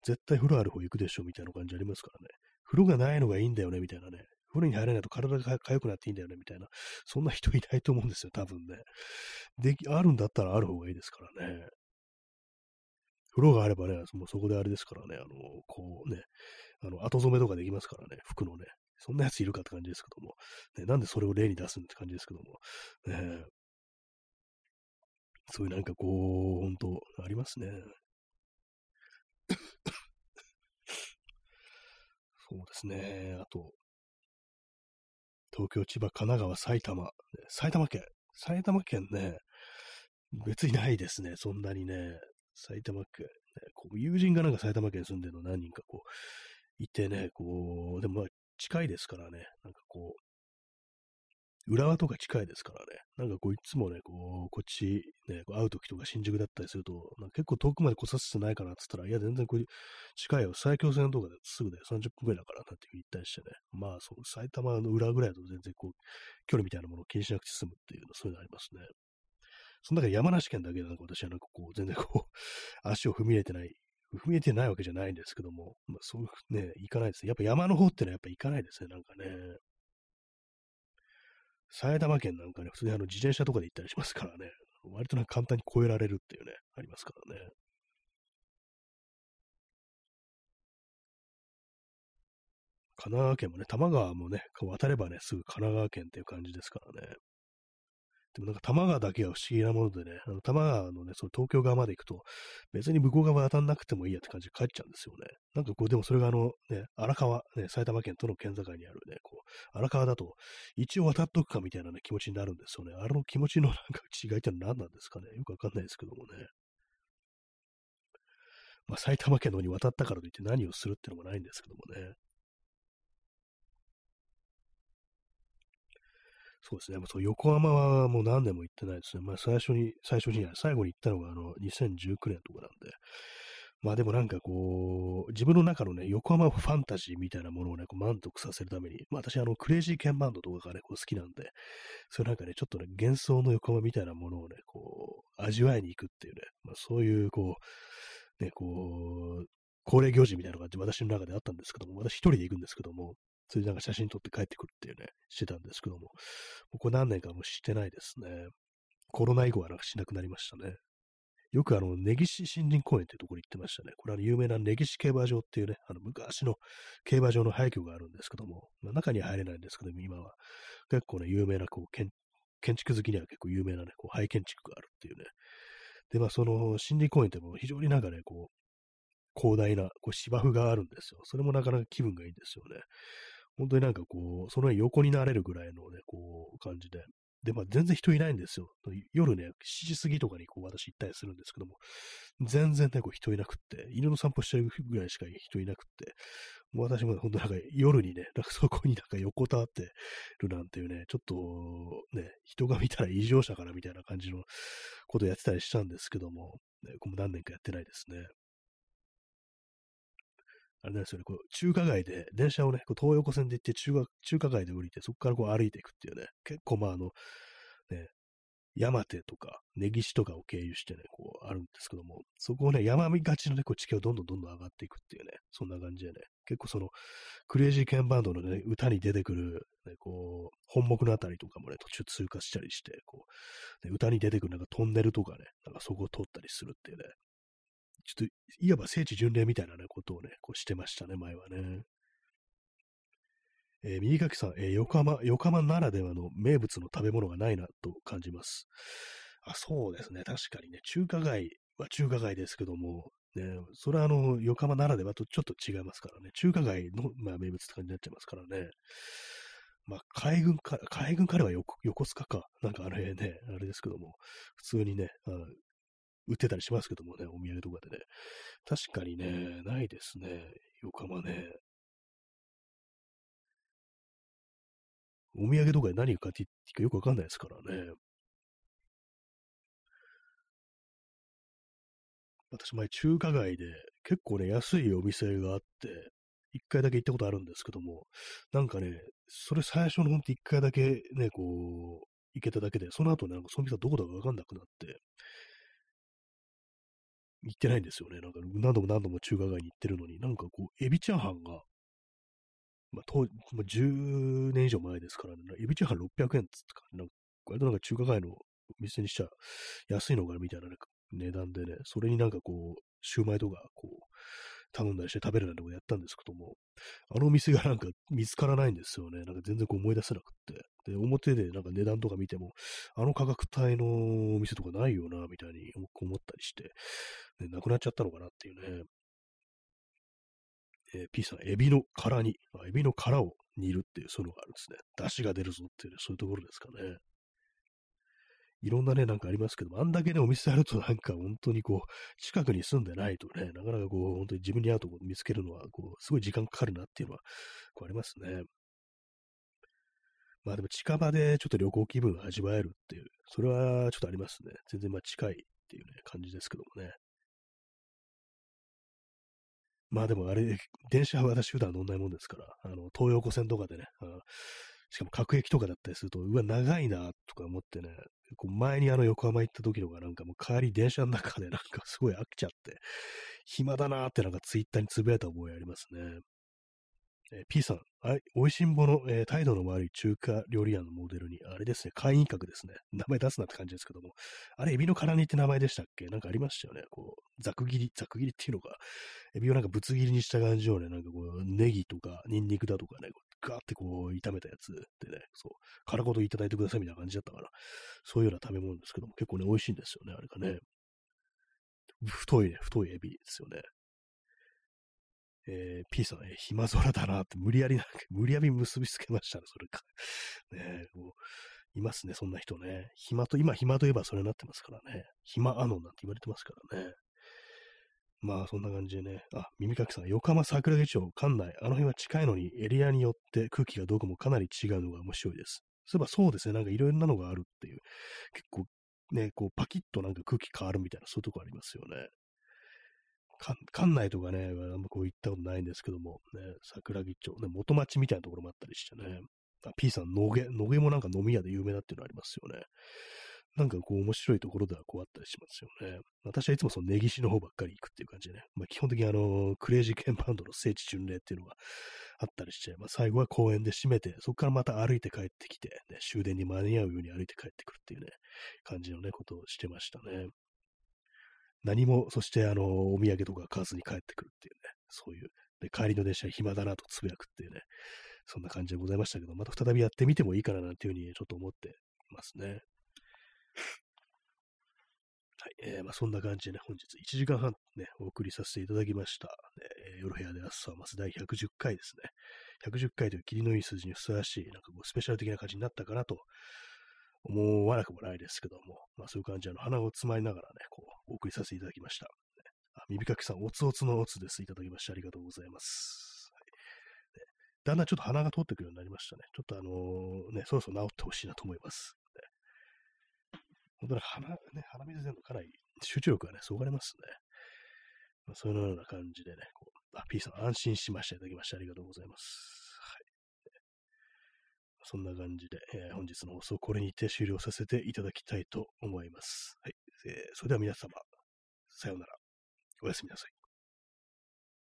絶対風呂ある方行くでしょ、みたいな感じありますからね。風呂がないのがいいんだよね、みたいなね。風呂に入らないと体が痒くなっていいんだよね、みたいな。そんな人いないと思うんですよ、多分ね。でき、あるんだったらある方がいいですからね。風呂があればね、もうそこであれですからね、あの、こうね、あの、後染めとかできますからね、服のね。そんなやついるかって感じですけども。ね、なんでそれを例に出すんって感じですけども。ね、そういうなんかこう、本当ありますね。そうですね。あと、東京、千葉、神奈川、埼玉。埼玉県。埼玉県ね、別にないですね。そんなにね。埼玉県、ね。こう友人がなんか埼玉県住んでるの何人かこう、いてね、こう、でもまあ近いですからね。なんかこう、浦和とか近いですからね。なんかこう、いつもね、こう、こっち、ね、会う時とか新宿だったりすると、なんか結構遠くまで来させてないかなって言ったら、いや、全然これ近いよ。埼京線とかですぐで30分くらいだからなって言ったりしてね。まあ、そう、埼玉の裏ぐらいだと全然こう、距離みたいなものを気にしなくて済むっていうの、そういうのありますね。その中山梨県だけでなんか私はなんかこう、全然こう、足を踏み入れてない踏み入れてないわけじゃないんですけども、まあ、そうね、行かないですね。やっぱ山の方ってのはやっぱ行かないですね、なんかね。埼玉県なんかね、普通にあの自転車とかで行ったりしますからね、割となんか簡単に超えられるっていうね、ありますからね。神奈川県もね、多摩川もね、渡ればね、すぐ神奈川県っていう感じですからね。でもなんか多摩川だけは不思議なものでね、あの多摩川のね、その東京側まで行くと、別に向こう側渡んなくてもいいやって感じで帰っちゃうんですよね。なんかこう、でもそれがあのね、荒川、ね、埼玉県との県境にあるね、こう、荒川だと、一応渡っとくかみたいなね、気持ちになるんですよね。あの気持ちのなんか違いって何なんですかね。よくわかんないですけどもね。まあ、埼玉県の方に渡ったからといって何をするってのもないんですけどもね。そうですね。そう横浜はもう何年も行ってないですね。まあ最初に、最初に、最後に行ったのがあの2019年とかなんで。まあでもなんかこう、自分の中のね、横浜ファンタジーみたいなものをね、こう満足させるために、まあ私あのクレイジーケンバンドとかがね、こう好きなんで、それなんかね、ちょっとね、幻想の横浜みたいなものをね、こう、味わいに行くっていうね、まあそういうこう、ね、こう、恒例行事みたいなのが私の中であったんですけども、私一人で行くんですけども、それでなんか写真撮って帰ってくるっていうね、してたんですけども、ここ何年かもしてないですね。コロナ以後はなんかしなくなりましたね。よくあの、根岸森林公園っていうところに行ってましたね。これは有名な根岸競馬場っていうね、あの昔の競馬場の廃墟があるんですけども、まあ、中に入れないんですけども、今は結構ね、有名なこう建建築好きには結構有名なね、こう廃建築があるっていうね。で、まあその森林公園っても非常になんかね、こう、広大なこう芝生があるんですよ。それもなかなか気分がいいんですよね。本当になんかこう、その横になれるぐらいのね、こう、感じで。で、まあ全然人いないんですよ。夜ね、7時過ぎとかにこう私行ったりするんですけども、全然ね、こう人いなくって、犬の散歩してるぐらいしか人いなくって、もう私も本当なんか夜にね、なんかそこになんか横たわってるなんていうね、ちょっとね、人が見たら異常者からみたいな感じのことやってたりしたんですけども、ね、こも何年かやってないですね。あれですよね、こう中華街で、電車をね、こう東横線で行って中華中華街で降りて、そこからこう歩いていくっていうね、結構まああの、ね、山手とか、根岸とかを経由してね、こう、あるんですけども、そこをね、山見がちのね、こう、地形をどんどんどんどん上がっていくっていうね、そんな感じでね、結構その、クレイジーケンバンドのね、歌に出てくる、ね、こう、本目のあたりとかもね、途中通過したりして、こう、ね歌に出てくるなんかトンネルとかね、なんかそこを通ったりするっていうね、ちょっと、いわば聖地巡礼みたいなね、ことをね、こうしてましたね、前はね。えー、右書きさん、えー、横浜、横浜ならではの名物の食べ物がないなと感じます。あ、そうですね。確かにね、中華街は中華街ですけども、ね、それはあの、横浜ならではとちょっと違いますからね。中華街の、まあ、名物って感じになっちゃいますからね。まあ、海軍か、海軍彼は横横須賀か。なんかあれね、あれですけども、普通にね、売ってたりしますけどもね、お土産とかでね。確かにね、ないですね。横浜ね。お土産とかで何かって言ってかよくわかんないですからね。私前中華街で結構ね、安いお店があって、一回だけ行ったことあるんですけども、なんかね、それ最初のほんと一回だけね、こう、行けただけで、その後ね、なんかその店どこだかわかんなくなって、行ってないんですよね。なんか何度も何度も中華街に行ってるのに、なんかこう、エビチャーハンがまあ、当まあ、10年以上前ですからね、エビチャーハン600円っつってか、なんか、割となんか中華街の店にしちゃ安いのかなみたいな、ね、値段でね、それになんかこう、シューマイとか、こう、頼んだりして食べるなんてことやったんですけども、あのお店がなんか見つからないんですよね。なんか全然こう思い出せなくって。で、表でなんか値段とか見ても、あの価格帯のお店とかないよな、みたいに思ったりして、ね、なくなっちゃったのかなっていうね。えー、P さん、エビの殻に、エビの殻を煮るっていう、そういうのがあるんですね。出汁が出るぞっていう、ねそういうところですかね。いろんなね、なんかありますけども、あんだけね、お店あるとなんか本当にこう、近くに住んでないとね、なかなかこう、本当に自分に合うとこ見つけるのは、こう、すごい時間かかるなっていうのは、こうありますね。まあでも近場でちょっと旅行気分を味わえるっていう、それはちょっとありますね。全然まあ近いっていうね、感じですけどもね。まあでもあれ、電車は私普段乗んないもんですから、あの、東横線とかでね、しかも各駅とかだったりすると、うわ、長いな、とか思ってね、こう前にあの横浜行った時とかなんかもう帰り電車の中でなんかすごい飽きちゃって、暇だなってなんかツイッターにつぶやいた覚えありますね。えー、P さん、はい、美味しんぼの、えー、態度の悪い中華料理屋のモデルに、あれですね、会員格ですね。名前出すなって感じですけども、あれ、エビの辛煮って名前でしたっけ？なんかありましたよね。こう、ざく切り、ざく切りっていうのが、エビをなんかぶつ切りにした感じをね、なんかこう、ネギとか、ニンニクだとかね、ガーってこう、炒めたやつでね、そう、殻ごといただいてくださいみたいな感じだったから、そういうような食べ物ですけども、結構ね、美味しいんですよね、あれがね。太いね、太いエビですよね。えー、P さん、え、暇空だなって無理やりな、無理やり結びつけましたね、それか。ねこういますね、そんな人ね。暇と、今暇といえばそれになってますからね。暇あのなんて言われてますからね。まあ、そんな感じでね。あ、耳かきさん、横浜桜木町、館内、あの辺は近いのに、エリアによって空気がどこもかなり違うのが面白いです。そういえばそうですね、なんかいろいろなのがあるっていう、結構ね、こう、パキッとなんか空気変わるみたいな、そういうとこありますよね。館内とかね、あんまこう行ったことないんですけども、ね、桜木町、ね、元町みたいなところもあったりしてね、あ P さん、野毛、野毛もなんか飲み屋で有名だっていうのありますよね。なんかこう面白いところではこうあったりしますよね。私はいつもその根岸の方ばっかり行くっていう感じでね、まあ、基本的にあの、クレイジーケンバンドの聖地巡礼っていうのがあったりして、まあ、最後は公園で閉めて、そこからまた歩いて帰ってきて、ね、終電に間に合うように歩いて帰ってくるっていうね、感じのね、ことをしてましたね。何も、そしてあの、お土産とか買わずに帰ってくるっていうね、そういう、で、帰りの電車暇だなとつぶやくっていうね、そんな感じでございましたけど、また再びやってみてもいいかななんていうふうにちょっと思ってますね。はい、えー、まあ、そんな感じでね、本日1時間半ね、お送りさせていただきました。ね、夜部屋で朝はます第110回ですね。110回という霧のいい数字にふさわしい、なんかこう、スペシャル的な感じになったかなと思わなくもないですけども、まあそういう感じで、鼻をつまりながらね、こう、お送りさせていただきました。あ、耳かきさん、おつおつのおつです。いただきまして、ありがとうございます。はい、だんだんちょっと鼻が通ってくるようになりましたね。ちょっとあのー、ね、そろそろ治ってほしいなと思います。本当に鼻、ね、鼻水でのかなり集中力がね、そがれますね。まあ、そのような感じでね、こうあ、P さん安心しました。いただきましてありがとうございます。はいそんな感じで、えー、本日の放送これにて終了させていただきたいと思います。はい。えー、それでは皆様、さようなら。おやすみなさい。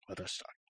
また明日。